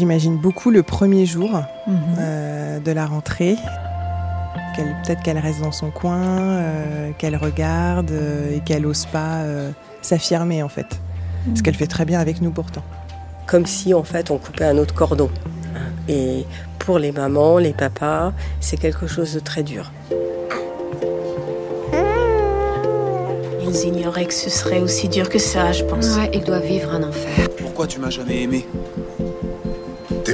J'imagine beaucoup le premier jour euh, de la rentrée. Qu'elle- Peut-être qu'elle reste dans son coin, euh, qu'elle regarde euh, et qu'elle n'ose pas euh, s'affirmer en fait. Ce qu'elle fait très bien avec nous pourtant. comme si en fait on coupait un autre cordon. Et pour les mamans, les papas, c'est quelque chose de très dur. Ils ignoraient que ce serait aussi dur que ça, je pense. Ouais, il doit vivre un enfer. Pourquoi tu m'as jamais aimé?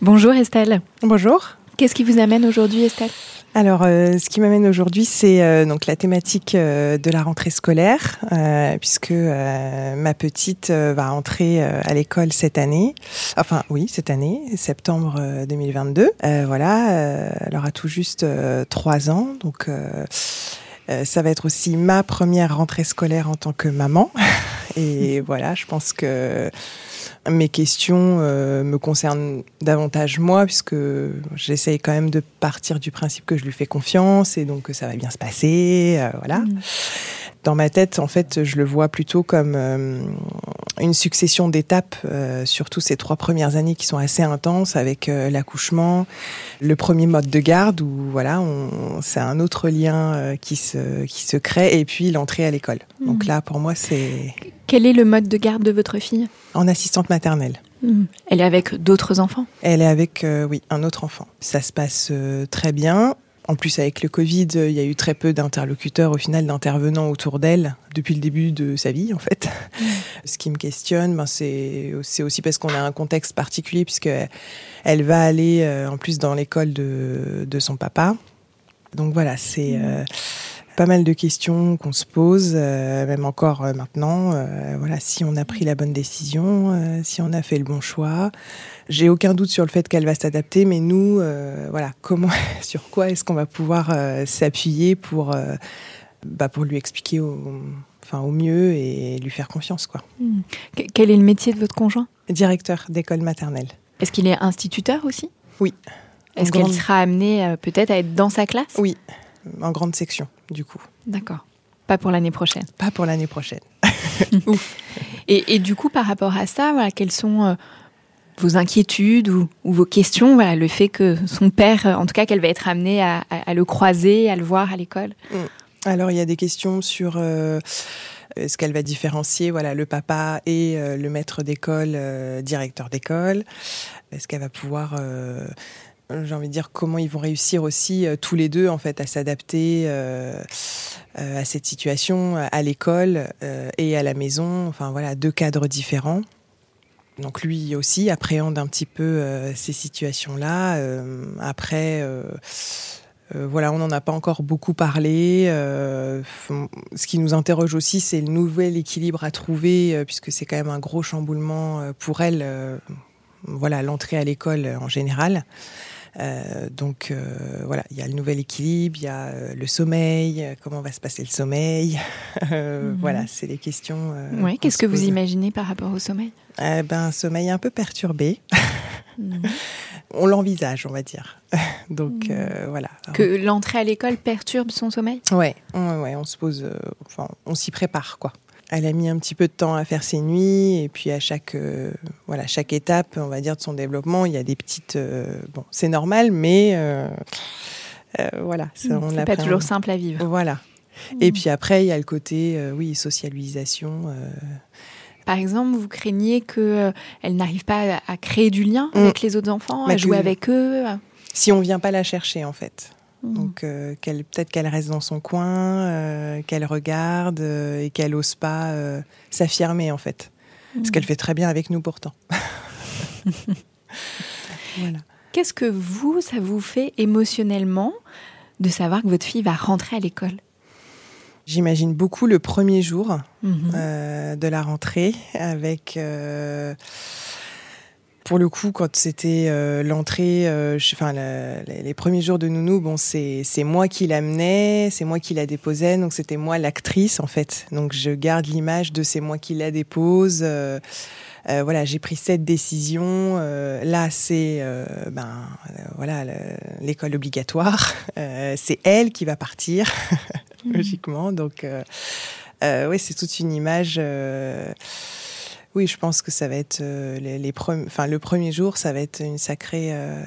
Bonjour Estelle. Bonjour. Qu'est-ce qui vous amène aujourd'hui Estelle? Alors, euh, ce qui m'amène aujourd'hui, c'est euh, donc la thématique euh, de la rentrée scolaire, puisque ma petite va entrer à l'école cette année. Enfin, oui, cette année, septembre euh, 2022. Euh, voilà, elle aura tout juste trois ans, donc. ça va être aussi ma première rentrée scolaire en tant que maman. Et voilà, je pense que mes questions euh, me concernent davantage moi, puisque j'essaye quand même de partir du principe que je lui fais confiance et donc que ça va bien se passer. euh, voilà. Dans ma tête, en fait, je le vois plutôt comme euh, une succession d'étapes, euh, surtout ces trois premières années qui sont assez intenses avec euh, l'accouchement, le premier mode de garde où voilà, on, c'est un autre lien qui se qui se crée et puis l'entrée à l'école. Donc là, pour moi, c'est Quel est le mode de garde de votre fille? En assistante maternelle. Elle est avec d'autres enfants? Elle est avec, oui, un autre enfant. Ça se passe très bien. En plus, avec le Covid, euh, il y a eu très peu d'interlocuteurs, au final, d'intervenants autour d'elle depuis le début de sa vie, en fait. Ce qui me questionne, ben, c'est c'est aussi parce qu'on a un contexte particulier, puisque elle va aller, euh, en plus, dans l'école de, de son papa. Donc voilà, c'est euh, pas mal de questions qu'on se pose, euh, même encore euh, maintenant. Euh, voilà, si on a pris la bonne décision, si on a fait le bon choix. J'ai aucun doute sur le fait qu'elle va s'adapter, mais nous, voilà, comment, sur quoi est-ce qu'on va pouvoir s'appuyer pour, bah, pour lui expliquer au, enfin, au mieux et lui faire confiance, quoi. Que- Quel est le métier de votre conjoint? Directeur d'école maternelle. Est-ce qu'il est instituteur aussi? Oui. Est-ce En qu'elle grande- sera amenée peut-être à être dans sa classe? Oui, en grande section, du coup. D'accord. Pas pour l'année prochaine. Pas pour l'année prochaine. Et, et du coup, par rapport à ça, voilà, quelles sont euh, vos inquiétudes ou, ou vos questions voilà, Le fait que son père, euh, en tout cas, qu'elle va être amenée à, à- à le croiser, à le voir à l'école? Alors, il y a des questions sur euh, ce qu'elle va différencier, voilà, le papa et euh, le maître d'école, euh, directeur d'école? Est-ce qu'elle va pouvoir, euh, j'ai envie de dire, comment ils vont réussir aussi euh, tous les deux en fait à s'adapter euh, euh, à cette situation à l'école euh, et à la maison. Enfin voilà, deux cadres différents. Donc lui aussi appréhende un petit peu euh, ces situations-là. Euh, après. euh, euh, voilà, on n'en a pas encore beaucoup parlé. Euh, ce qui nous interroge aussi, c'est le nouvel équilibre à trouver, euh, puisque c'est quand même un gros chamboulement euh, pour elle. euh, voilà, l'entrée à l'école euh, en général. Euh, donc voilà, il y a le nouvel équilibre, il y a le sommeil, comment va se passer le sommeil. Mhm. Voilà, c'est les questions. oui, qu'est-ce que vous imaginez par rapport au sommeil? Eh ben, Un sommeil un peu perturbé. Mhm. On l'envisage, on va dire. donc mhm. voilà. Que l'entrée à l'école perturbe son sommeil? Ouais, ouais, on se pose, enfin, on s'y prépare quoi elle a mis un petit peu de temps à faire ses nuits et puis à chaque euh, voilà chaque étape on va dire de son développement il y a des petites euh, bon c'est normal mais euh, voilà c'est pas toujours simple à vivre voilà mmh. et puis après il y a le côté oui socialisation par exemple, vous craignez qu'elle elle n'arrive pas à, créer du lien mmh. avec les autres enfants, à jouer avec eux Si on vient pas la chercher, en fait. Mm. Donc euh, peut-être qu'elle reste dans son coin, euh, qu'elle regarde euh, et qu'elle n'ose pas s'affirmer en fait. Ce mm. qu'elle fait très bien avec nous pourtant. Qu'est-ce que vous, ça vous fait émotionnellement de savoir que votre fille va rentrer à l'école? J'imagine beaucoup le premier jour mm-hmm. de la rentrée avec pour le coup, quand c'était euh, l'entrée, euh, enfin les premiers jours de Nounou, bon, c'est moi qui l'amenais, c'est moi qui la déposais, donc c'était moi l'actrice en fait. Donc je garde l'image de c'est moi qui la dépose. Euh, voilà, j'ai pris cette décision. là, c'est ben voilà l'école obligatoire. c'est elle qui va partir mmh. logiquement. Donc oui, c'est toute une image. Oui, je pense que ça va être euh, les, enfin, le premier jour, ça va être une sacrée euh,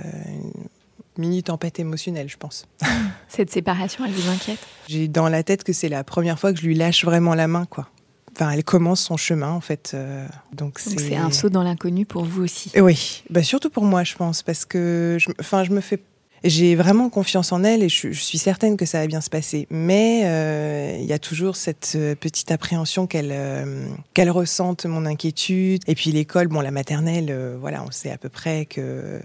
mini tempête émotionnelle, je pense. Cette séparation, elle vous inquiète? J'ai dans la tête que c'est la première fois que je lui lâche vraiment la main, quoi. Enfin, elle commence son chemin en fait. Euh, donc c'est un saut dans l'inconnu pour vous aussi. Oui, bah surtout pour moi, je pense, parce que je, enfin, je me fais j'ai vraiment confiance en elle et je, suis certaine que ça va bien se passer. Mais euh, il y a toujours cette euh, petite appréhension qu'elle euh, qu'elle ressente mon inquiétude. Et puis l'école, bon, la maternelle, voilà, on sait à peu près que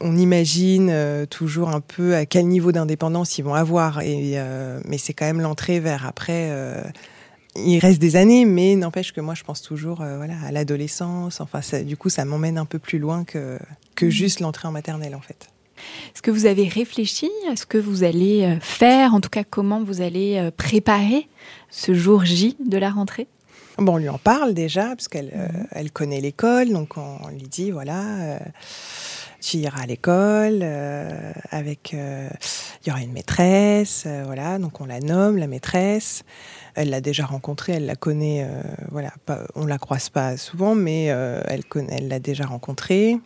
on imagine toujours un peu à quel niveau d'indépendance ils vont avoir. Et mais c'est quand même l'entrée vers après il reste des années, mais n'empêche que moi, je pense toujours voilà, à l'adolescence. Enfin, ça, du coup, ça m'emmène un peu plus loin que, que mmh. juste l'entrée en maternelle, en fait. Est-ce que vous avez réfléchi à ce que vous allez euh, faire, en tout cas comment vous allez euh, préparer ce jour J de la rentrée? Bon, on lui en parle déjà, parce qu'elle euh, mhm. elle connaît l'école, donc on, lui dit, voilà, tu iras à l'école, avec, il y aura une maîtresse, voilà, donc on la nomme, la maîtresse. Elle l'a déjà rencontrée, elle la connaît, voilà, pas, on la croise pas souvent, mais elle elle l'a déjà rencontrée.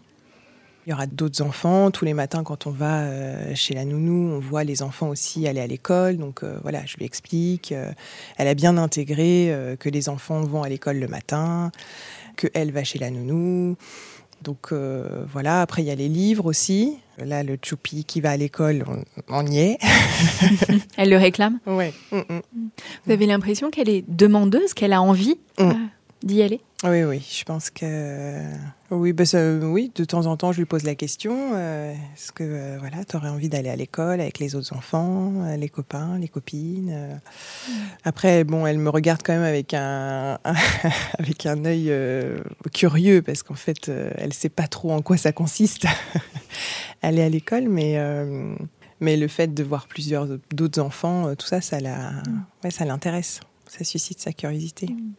Il y aura d'autres enfants. Tous les matins, quand on va euh, chez la nounou, on voit les enfants aussi aller à l'école. Donc euh, voilà, je lui explique. Euh, elle a bien intégré que les enfants vont à l'école le matin, que elle va chez la nounou. Donc voilà, après il y a les livres aussi. Là, le choupi qui va à l'école, on, y est. elle le réclame? Oui. Mm, mm. Vous avez l'impression qu'elle est demandeuse, qu'elle a envie? Mm. D'y aller? Oui, oui, je pense que oui, bah oui, de temps en temps, je lui pose la question euh, est-ce que euh, voilà, tu aurais envie d'aller à l'école avec les autres enfants, euh, les copains, les copines Après, bon, elle me regarde quand même avec un, avec un œil curieux parce qu'en fait, elle sait pas trop en quoi ça consiste aller à l'école, mais mais le fait de voir plusieurs d'autres enfants, tout ça, ça la, ouais, ça l'intéresse, ça suscite sa curiosité. Mm.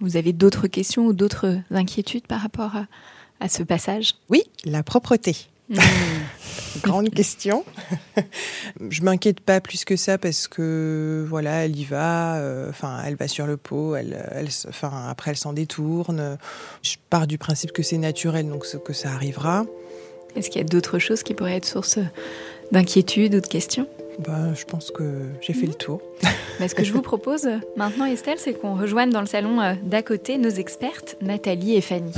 Vous avez d'autres questions ou d'autres inquiétudes par rapport à, ce passage? Oui, la propreté. Hmm. Grande question. je m'inquiète pas plus que ça parce que voilà, elle y va. Euh, enfin, elle va sur le pot. Elle, après, elle s'en détourne. Je pars du principe que c'est naturel, donc que ça arrivera. Est-ce qu'il y a d'autres choses qui pourraient être source d'inquiétude ou de questions? Bah, je pense que j'ai fait le tour. Mais ce que je vous propose maintenant, Estelle, c'est qu'on rejoigne dans le salon euh, d'à côté nos expertes, Nathalie et Fanny.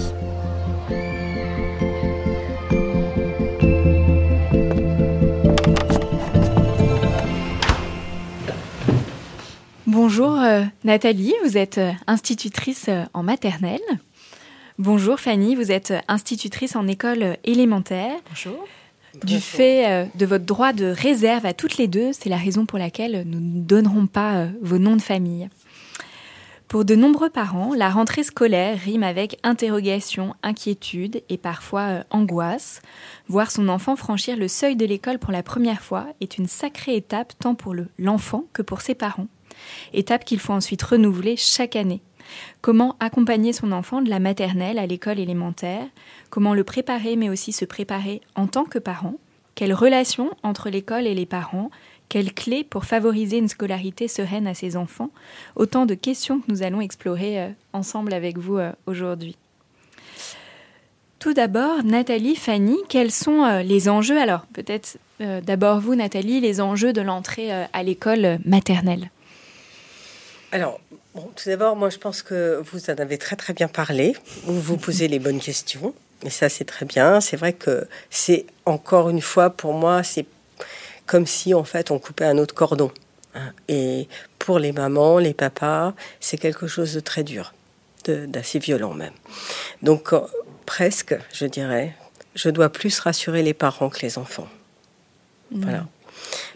Bonjour euh, Nathalie, vous êtes euh, institutrice en maternelle. Bonjour Fanny, vous êtes institutrice en école élémentaire. Bonjour. Du fait euh, de votre droit de réserve à toutes les deux, c'est la raison pour laquelle nous ne donnerons pas euh, vos noms de famille. Pour de nombreux parents, la rentrée scolaire rime avec interrogation, inquiétude et parfois euh, angoisse. Voir son enfant franchir le seuil de l'école pour la première fois est une sacrée étape tant pour l'enfant que pour ses parents. Étape qu'il faut ensuite renouveler chaque année. Comment accompagner son enfant de la maternelle à l'école élémentaire? Comment le préparer mais aussi se préparer en tant que parent? Quelle relation entre l'école et les parents? Quelles clés pour favoriser une scolarité sereine à ses enfants? Autant de questions que nous allons explorer euh, ensemble avec vous euh, aujourd'hui. Tout d'abord, Nathalie, Fanny, quels sont euh, les enjeux? Alors, peut-être d'abord vous, Nathalie, les enjeux de l'entrée à l'école maternelle. Alors, tout d'abord, moi, je pense que vous en avez très très bien parlé. Vous vous posez les bonnes questions, et ça, c'est très bien. C'est vrai que c'est encore une fois pour moi, c'est comme si en fait on coupait un autre cordon. Hein. Et pour les mamans, les papas, c'est quelque chose de très dur, d'assez violent même. Donc euh, presque, je dirais, je dois plus rassurer les parents que les enfants. Mmh. Voilà.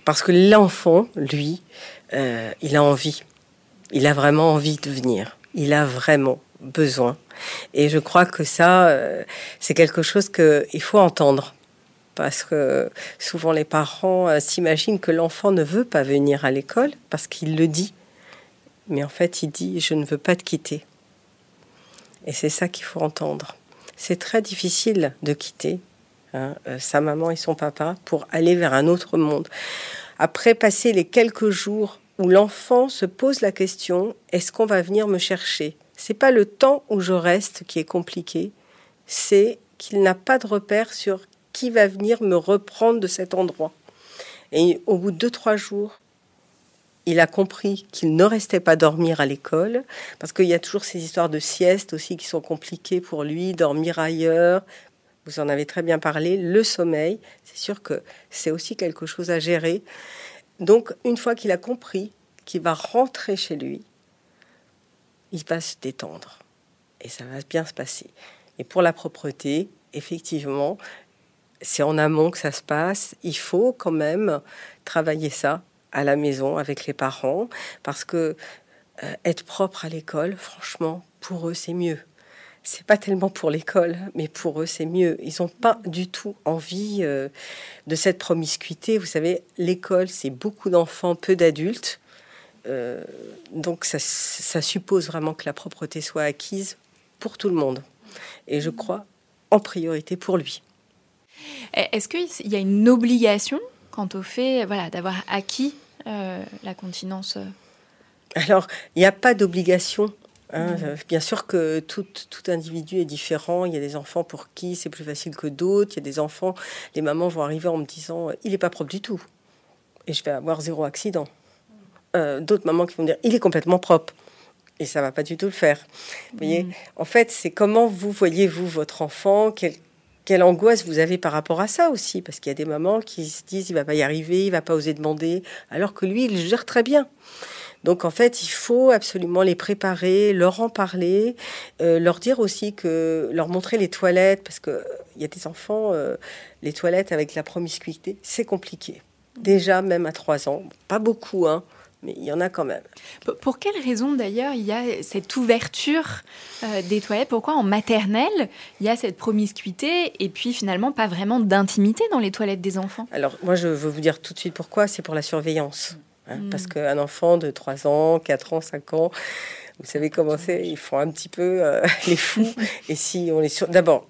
Parce que l'enfant, lui, euh, il a envie. Il a vraiment envie de venir. Il a vraiment besoin. Et je crois que ça, euh, c'est quelque chose qu'il faut entendre parce que souvent les parents euh, s'imaginent que l'enfant ne veut pas venir à l'école parce qu'il le dit. Mais en fait, il dit je ne veux pas te quitter. Et c'est ça qu'il faut entendre. C'est très difficile de quitter hein, euh, sa maman et son papa pour aller vers un autre monde. Après passer les quelques jours où l'enfant se pose la question est-ce qu'on va venir me chercher? C'est pas le temps où je reste qui est compliqué, c'est qu'il n'a pas de repère sur qui va venir me reprendre de cet endroit. Et au bout de deux, trois jours, il a compris qu'il ne restait pas dormir à l'école, parce qu'il y a toujours ces histoires de sieste aussi qui sont compliquées pour lui, dormir ailleurs. Vous en avez très bien parlé, le sommeil, c'est sûr que c'est aussi quelque chose à gérer. Donc, une fois qu'il a compris qu'il va rentrer chez lui, il va se détendre. Et ça va bien se passer. Et pour la propreté, effectivement, c'est en amont que ça se passe. Il faut quand même travailler ça à la maison avec les parents parce que euh, être propre à l'école, franchement, pour eux, c'est mieux. C'est pas tellement pour l'école, mais pour eux, c'est mieux. Ils n'ont pas du tout envie euh, de cette promiscuité. Vous savez, l'école, c'est beaucoup d'enfants, peu d'adultes. Euh, donc, ça, ça suppose vraiment que la propreté soit acquise pour tout le monde. Et je crois en priorité pour lui. Est-ce qu'il y a une obligation quant au fait voilà, d'avoir acquis euh, la continence Alors, il n'y a pas d'obligation. Hein. Mmh. Euh, bien sûr que tout, tout, individu est différent. Il y a des enfants pour qui c'est plus facile que d'autres. Il y a des enfants, les mamans vont arriver en me disant il n'est pas propre du tout. Et je vais avoir zéro accident. d'autres mamans qui vont dire il est complètement propre. Et ça va pas du tout le faire. Vous voyez, mmh. en fait, c'est comment vous voyez-vous votre enfant, quel, quelle angoisse vous avez par rapport à ça aussi, parce qu'il y a des mamans qui se disent il va pas y arriver, il va pas oser demander, alors que lui il gère très bien. Donc en fait, il faut absolument les préparer, leur en parler, euh, leur dire aussi que leur montrer les toilettes, parce que il y a des enfants, euh, les toilettes avec la promiscuité, c'est compliqué. Déjà, même à trois ans, pas beaucoup, hein, mais il y en a quand même. Pour quelle raison d'ailleurs il y a cette ouverture euh, des toilettes? Pourquoi en maternelle il y a cette promiscuité et puis finalement pas vraiment d'intimité dans les toilettes des enfants? Alors moi je veux vous dire tout de suite pourquoi, c'est pour la surveillance. Hein, hmm. Parce qu'un enfant de 3 ans, 4 ans, 5 ans, vous savez comment c'est, ils font un petit peu euh, les fous. et si on est sur... D'abord,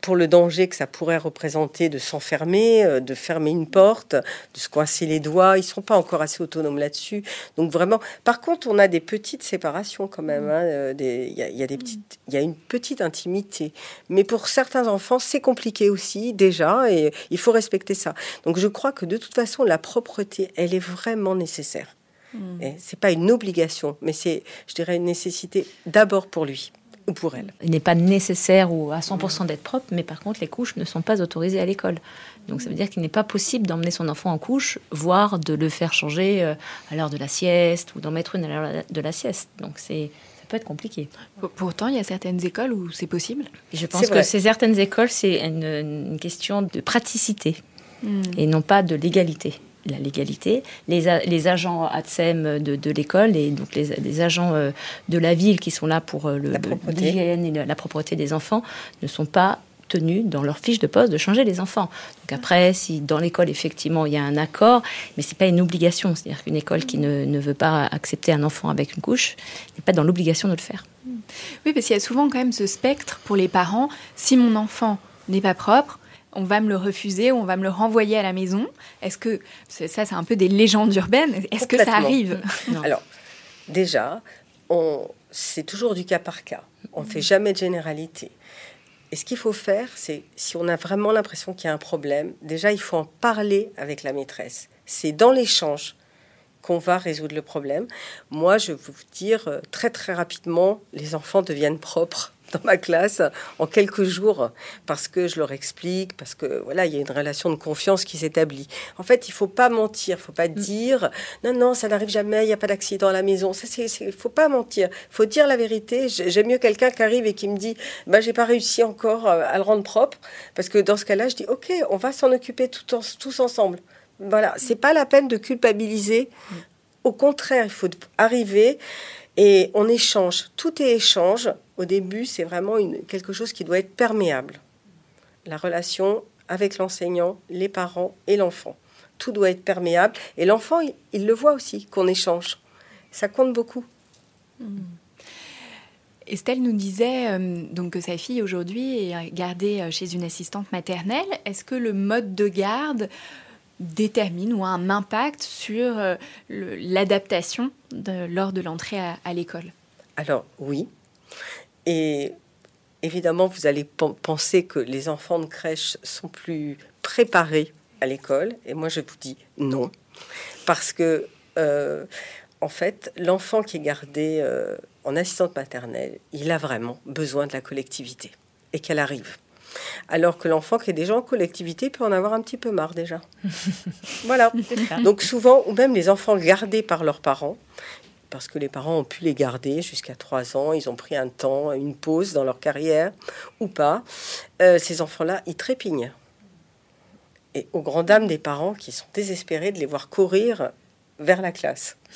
pour le danger que ça pourrait représenter de s'enfermer, euh, de fermer une porte, de se coincer les doigts. Ils sont pas encore assez autonomes là-dessus. Donc vraiment, par contre, on a des petites séparations quand même. Hein, euh, il y, a, des petites, il y a une petite intimité. Mais pour certains enfants, c'est compliqué aussi déjà, et il faut respecter ça. Donc je crois que de toute façon, la propreté, elle est vraiment nécessaire. Et c'est pas une obligation, mais c'est, je dirais, une nécessité d'abord pour lui pour elle. Il n'est pas nécessaire ou à 100% d'être propre, mais par contre, les couches ne sont pas autorisées à l'école. Donc ça veut dire qu'il n'est pas possible d'emmener son enfant en couche, voire de le faire changer euh, à l'heure de la sieste ou d'en mettre une à l'heure de la sieste. Donc c'est ça peut être compliqué. Pourtant, il y a certaines écoles où c'est possible. je pense que ces certaines écoles, c'est une, question de praticité hmm. et non pas de légalité. La légalité, les, les agents ATSEM de, de l'école et donc les, les agents euh, de la ville qui sont là pour le, l'hygiène et la propreté des enfants ne sont pas tenus dans leur fiche de poste de changer les enfants. Donc après, si dans l'école effectivement il y a un accord, mais c'est pas une obligation, c'est-à-dire qu'une école qui ne, ne, veut pas accepter un enfant avec une couche n'est pas dans l'obligation de le faire. Oui, parce qu'il y a souvent quand même ce spectre pour les parents. Si mon enfant n'est pas propre, on va me le refuser ou on va me le renvoyer à la maison. Est-ce que ça, c'est un peu des légendes urbaines? Est-ce que ça arrive? Alors, déjà, on, c'est toujours du cas par cas. On ne fait jamais de généralité. Et ce qu'il faut faire, c'est si on a vraiment l'impression qu'il y a un problème, déjà il faut en parler avec la maîtresse. C'est dans l'échange qu'on va résoudre le problème. Moi, je vais vous dire euh, très très rapidement, les enfants deviennent propres dans ma classe en quelques jours parce que je leur explique, parce que voilà, il y a une relation de confiance qui s'établit. En fait, il faut pas mentir, il faut pas dire non non, ça n'arrive jamais, il n'y a pas d'accident à la maison. Ça c'est il faut pas mentir. Il faut dire la vérité. J'aime mieux quelqu'un qui arrive et qui me dit bah j'ai pas réussi encore euh, à le rendre propre parce que dans ce cas-là, je dis OK, on va s'en occuper tout en, tous ensemble. Voilà, c'est pas la peine de culpabiliser. Au contraire, il faut arriver et on échange. Tout est échange. Au début, c'est vraiment une, quelque chose qui doit être perméable. La relation avec l'enseignant, les parents et l'enfant. Tout doit être perméable. Et l'enfant, il, le voit aussi, qu'on échange. Ça compte beaucoup. Hmm. Estelle nous disait euh, donc que sa fille aujourd'hui est gardée euh, chez une assistante maternelle. Est-ce que le mode de garde détermine ou a un impact sur euh, l'adaptation lors de l'entrée à, l'école? Alors oui. Et évidemment, vous allez penser que les enfants de crèche sont plus préparés à l'école. Et moi, je vous dis non. Parce que, euh, en fait, l'enfant qui est gardé euh, en assistante maternelle, il a vraiment besoin de la collectivité et qu'elle arrive. Alors que l'enfant qui est déjà en collectivité peut en avoir un petit peu marre déjà. voilà. Donc souvent, ou même les enfants gardés par leurs parents, parce que les parents ont pu les garder jusqu'à 3 ans, ils ont pris un temps, une pause dans leur carrière, ou pas, euh, ces enfants-là, ils trépignent. Et aux grand dames des parents qui sont désespérés de les voir courir vers la classe.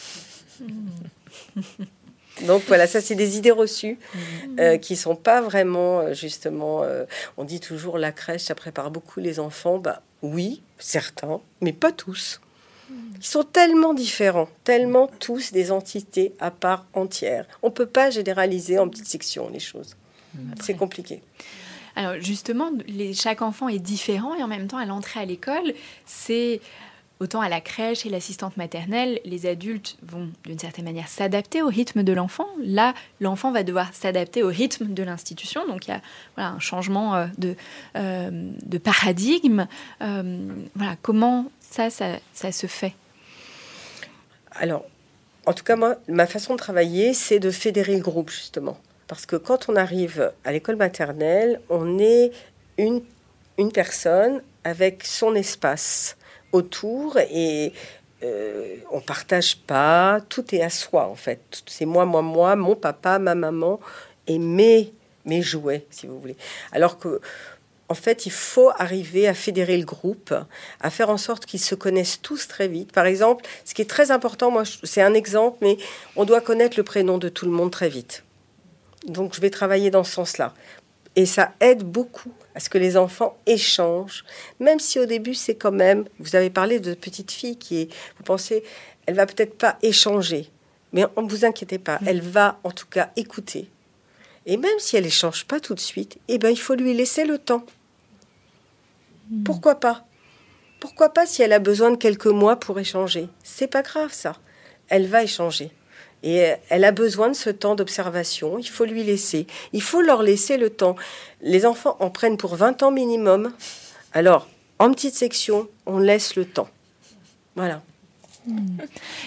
Donc voilà, ça c'est des idées reçues mmh. euh, qui sont pas vraiment euh, justement. Euh, on dit toujours la crèche, ça prépare beaucoup les enfants. Bah oui, certains, mais pas tous. Ils sont tellement différents, tellement tous des entités à part entière. On peut pas généraliser en petites sections les choses. C'est compliqué. Alors justement, les, chaque enfant est différent et en même temps, à l'entrée à l'école, c'est Autant à la crèche et l'assistante maternelle, les adultes vont d'une certaine manière s'adapter au rythme de l'enfant. Là, l'enfant va devoir s'adapter au rythme de l'institution. Donc il y a voilà, un changement euh, de, euh, de paradigme. Euh, voilà, comment ça, ça, ça se fait Alors, en tout cas, moi, ma façon de travailler, c'est de fédérer le groupe, justement. Parce que quand on arrive à l'école maternelle, on est une, une personne avec son espace autour et euh, on partage pas, tout est à soi en fait. C'est moi, moi, moi, mon papa, ma maman et mes, mes jouets, si vous voulez. Alors que, en fait, il faut arriver à fédérer le groupe, à faire en sorte qu'ils se connaissent tous très vite. Par exemple, ce qui est très important, moi, c'est un exemple, mais on doit connaître le prénom de tout le monde très vite. Donc, je vais travailler dans ce sens-là. Et ça aide beaucoup à ce que les enfants échangent, même si au début c'est quand même, vous avez parlé de petite fille qui est, vous pensez, elle va peut-être pas échanger, mais ne vous inquiétez pas, mm. elle va en tout cas écouter. Et même si elle échange pas tout de suite, eh ben il faut lui laisser le temps. Mm. Pourquoi pas? Pourquoi pas si elle a besoin de quelques mois pour échanger? C'est pas grave ça. Elle va échanger. Et elle a besoin de ce temps d'observation. Il faut lui laisser. Il faut leur laisser le temps. Les enfants en prennent pour 20 ans minimum. Alors, en petite section, on laisse le temps. Voilà.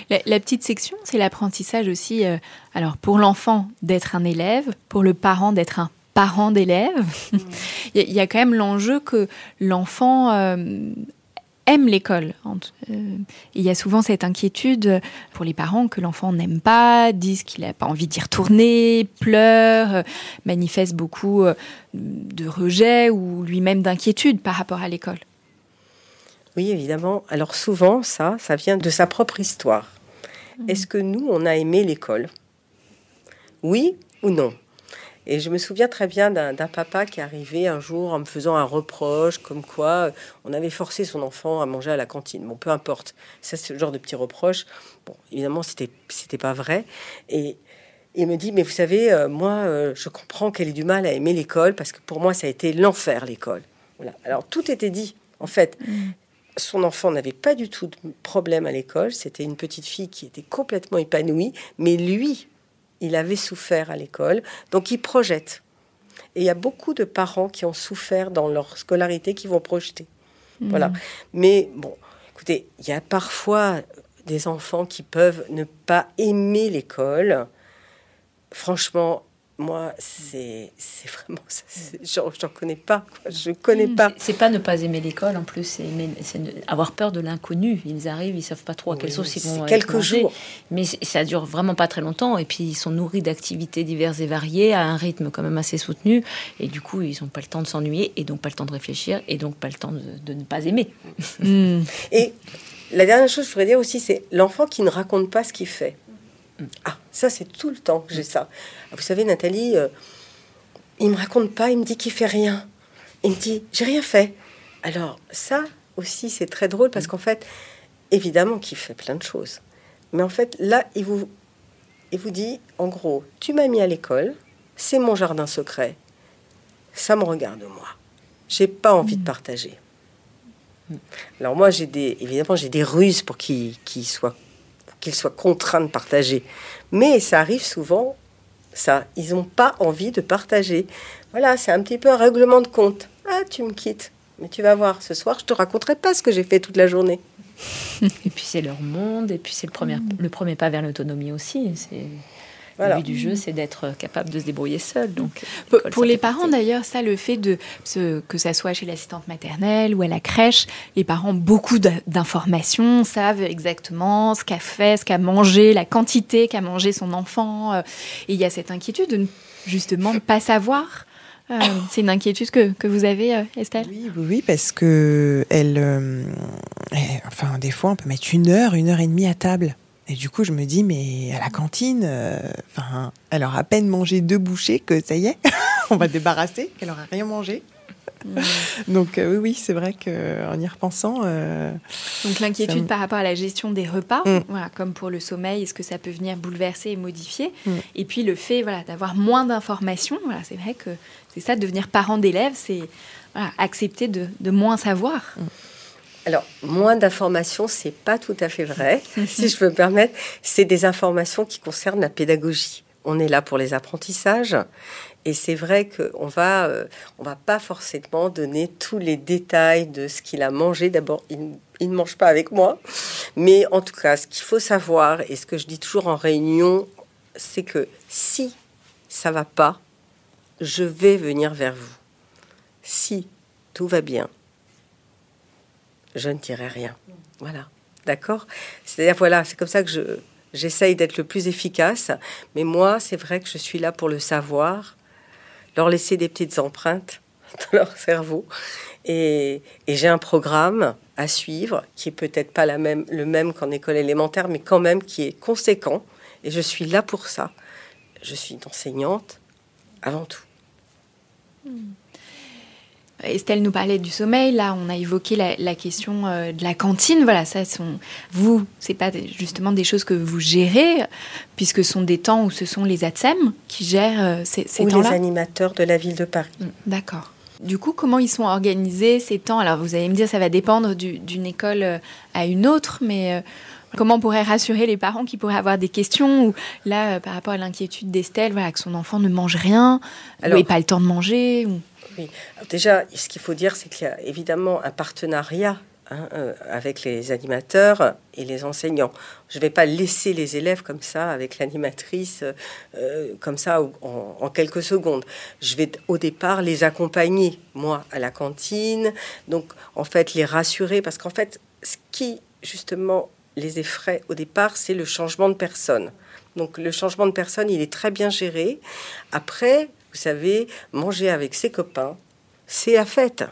La, petite section, c'est l'apprentissage aussi. Euh, alors, pour l'enfant, d'être un élève, pour le parent, d'être un parent d'élève. Il y, a quand même l'enjeu que l'enfant euh, aime l'école. Euh, il y a souvent cette inquiétude pour les parents que l'enfant n'aime pas, disent qu'il n'a pas envie d'y retourner, pleure, euh, manifeste beaucoup euh, de rejet ou lui-même d'inquiétude par rapport à l'école. Oui, évidemment. Alors souvent, ça, ça vient de sa propre histoire. Mmh. Est-ce que nous, on a aimé l'école? Oui ou non? Et je me souviens très bien d'un papa qui arrivait un jour en me faisant un reproche, comme quoi euh, on avait forcé son enfant à manger à la cantine. Bon, peu importe. Ça, c'est le genre de petit reproche. Bon, évidemment, c'était c'était pas vrai. Et il me dit, mais vous savez, euh, moi, euh, je comprends qu'elle ait du mal à aimer l'école parce que pour moi, ça a été l'enfer l'école. Voilà. Alors tout était dit. En fait, mm. son enfant n'avait pas du tout de problème à l'école. C'était une petite fille qui était complètement épanouie, mais lui, il avait souffert à l'école, donc il projette. Et il y a beaucoup de parents qui ont souffert dans leur scolarité qui vont projeter. Mhm. Voilà. Mais bon, écoutez, il y a parfois des enfants qui peuvent ne pas aimer l'école. Franchement, moi, c'est vraiment ça. J'en connais pas. Quoi. Je connais pas. C'est pas ne pas aimer l'école en plus, c'est avoir peur de l'inconnu. Ils arrivent, ils savent pas trop à quelle sauce ils vont. Quelques jours. Mais ça dure vraiment pas très longtemps. Et puis ils sont nourris d'activités diverses et variées à un rythme quand même assez soutenu. Et du coup, ils n'ont pas le temps de s'ennuyer et donc pas le temps de réfléchir et donc pas le temps de, ne pas aimer. Hmm. Et la dernière chose que je voudrais dire aussi, c'est l'enfant qui ne raconte pas ce qu'il fait. Ah, ça, c'est tout le temps que j'ai ça. Vous savez, Nathalie, euh, il me raconte pas, il me dit qu'il fait rien. Il me dit, j'ai rien fait. Alors, ça aussi, c'est très drôle parce qu'en fait, évidemment qu'il fait plein de choses. Mais en fait, là, il vous, il vous dit, en gros, tu m'as mis à l'école, c'est mon jardin secret, ça me regarde moi. J'ai pas envie de mm. partager. Alors moi, j'ai des, évidemment, j'ai des ruses pour qu'il soit qu'ils soient contraints de partager. Mais ça arrive souvent, ça, ils n'ont pas envie de partager. Voilà, c'est un petit peu un règlement de compte. Ah, tu me quittes. Mais tu vas voir, ce soir, je te raconterai pas ce que j'ai fait toute la journée. et puis c'est leur monde, et puis c'est le premier, le premier pas vers l'autonomie aussi. C'est le but du jeu, c'est d'être capable de se débrouiller seul. Donc, pour, les parents d'ailleurs, ça, le fait de que ça soit chez l'assistante maternelle ou à la crèche, les parents ont beaucoup d'informations, savent exactement ce qu'a fait, ce qu'a mangé, la quantité qu'a mangé son enfant. Euh, et il y a cette inquiétude de justement ne pas savoir. Euh, c'est une inquiétude que, que vous avez, euh, Estelle? Oui, oui, parce que elle, enfin, des fois, on peut mettre une heure, une heure et demie à table. Et du coup, je me dis, mais à la cantine, euh, elle aura à peine mangé deux bouchées que ça y est, on va débarrasser, qu'elle aura rien mangé. Mm. Donc euh, oui, oui, c'est vrai qu'en y repensant. Euh, Donc l'inquiétude par rapport à la gestion des repas, mm. voilà, comme pour le sommeil, est-ce que ça peut venir bouleverser et modifier mm. Et puis le fait voilà, d'avoir moins d'informations, voilà, c'est vrai que c'est ça, devenir parent d'élève, c'est voilà, accepter de, de, moins savoir. Alors, moins d'informations, c'est pas tout à fait vrai, si je peux me permettre. C'est des informations qui concernent la pédagogie. On est là pour les apprentissages. Et c'est vrai qu'on va, euh, on va pas forcément donner tous les détails de ce qu'il a mangé. D'abord, il, il, ne mange pas avec moi. Mais en tout cas, ce qu'il faut savoir, et ce que je dis toujours en réunion, c'est que si ça va pas, je vais venir vers vous. Si tout va bien, je ne dirai rien. Voilà, d'accord? C'est-à-dire, voilà, c'est comme ça que je, j'essaye d'être le plus efficace. Mais moi, c'est vrai que je suis là pour le savoir, leur laisser des petites empreintes dans leur cerveau. Et, j'ai un programme à suivre qui est peut-être pas la même, le même qu'en école élémentaire, mais quand même qui est conséquent. Et je suis là pour ça. Je suis enseignante avant tout. Hmm. Estelle nous parlait du sommeil. Là, on a évoqué la, question euh, de la cantine. Voilà, ça, sont, vous, c'est pas justement des choses que vous gérez, puisque ce sont des temps où ce sont les ATSEM qui gèrent euh, ces, ces temps-là. les animateurs de la ville de Paris. Mm, d'accord. Du coup, comment ils sont organisés ces temps? Alors, vous allez me dire, ça va dépendre d'une école euh, à une autre, mais comment on pourrait rassurer les parents qui pourraient avoir des questions ou là, par rapport à l'inquiétude d'Estelle, voilà, que son enfant ne mange rien, ou n'ait pas le temps de manger ou... Oui. déjà, ce qu'il faut dire, c'est qu'il y a évidemment un partenariat hein, euh, avec les animateurs et les enseignants. Je ne vais pas laisser les élèves comme ça, avec l'animatrice, euh, comme ça, en, quelques secondes. Je vais au départ les accompagner, moi, à la cantine, donc en fait les rassurer, parce qu'en fait, ce qui, justement, les effraie au départ, c'est le changement de personne. Donc le changement de personne, il est très bien géré. Après, vous savez, manger avec ses copains, c'est la fête.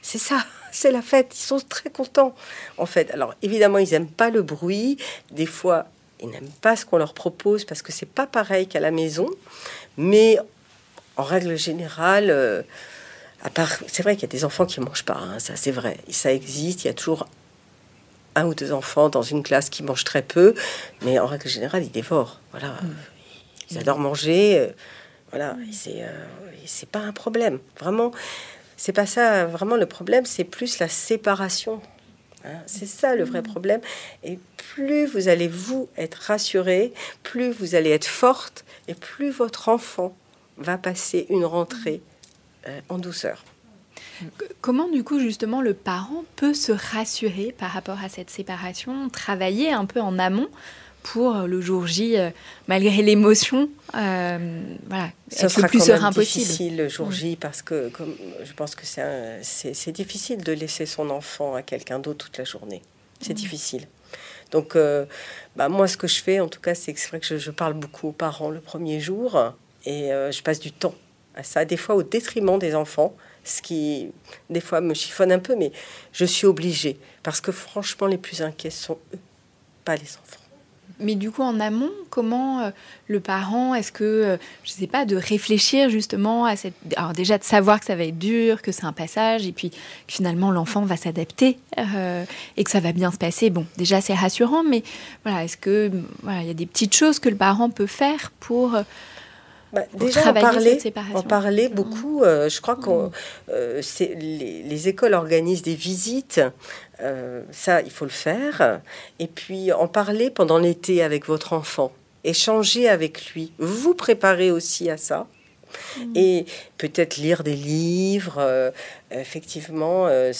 C'est ça. c'est la fête. Ils sont très contents, en fait. Alors, évidemment, ils n'aiment pas le bruit. Des fois, ils n'aiment pas ce qu'on leur propose parce que c'est pas pareil qu'à la maison. Mais en règle générale, euh, à part, c'est vrai qu'il y a des enfants qui mangent pas. hein, ça, c'est vrai. Ça existe. Il y a toujours un ou deux enfants dans une classe qui mangent très peu, mais en règle générale, ils dévorent. Voilà, ils adorent manger. euh, Voilà, c'est euh, c'est pas un problème. Vraiment, c'est pas ça. Vraiment, le problème, c'est plus la séparation. Hein, c'est ça le vrai problème. Et plus vous allez vous être rassuré, plus vous allez être forte, et plus votre enfant va passer une rentrée euh, en douceur. Comment du coup justement le parent peut se rassurer par rapport à cette séparation, travailler un peu en amont pour le jour J, euh, malgré l'émotion, euh, voilà, Ça sera le plus quand même serein possible. difficile le jour J parce que comme, je pense que c'est difficile de laisser son enfant à quelqu'un d'autre toute la journée. C'est difficile. Donc, euh, bah, moi, ce que je fais, en tout cas, c'est que c'est vrai que je, je parle beaucoup aux parents le premier jour et euh, je passe du temps à ça, des fois au détriment des enfants, ce qui, des fois, me chiffonne un peu, mais je suis obligée parce que franchement, les plus inquiets sont eux, pas les enfants. Mais du coup, en amont, comment euh, le parent, est-ce que, euh, je sais pas, de réfléchir justement à cette... Alors déjà de savoir que ça va être dur, que c'est un passage, et puis que finalement l'enfant va s'adapter euh, et que ça va bien se passer. Bon, déjà c'est rassurant, mais voilà, est-ce que voilà, il y a des petites choses que le parent peut faire pour... Bah, déjà en parler, en parler beaucoup. euh, je crois euh, les, les écoles organisent des visites. Euh, ça, il faut le faire. Et puis en parler pendant l'été avec votre enfant, échanger avec lui, vous préparer aussi à ça. Et peut-être lire des livres. euh, effectivement, euh,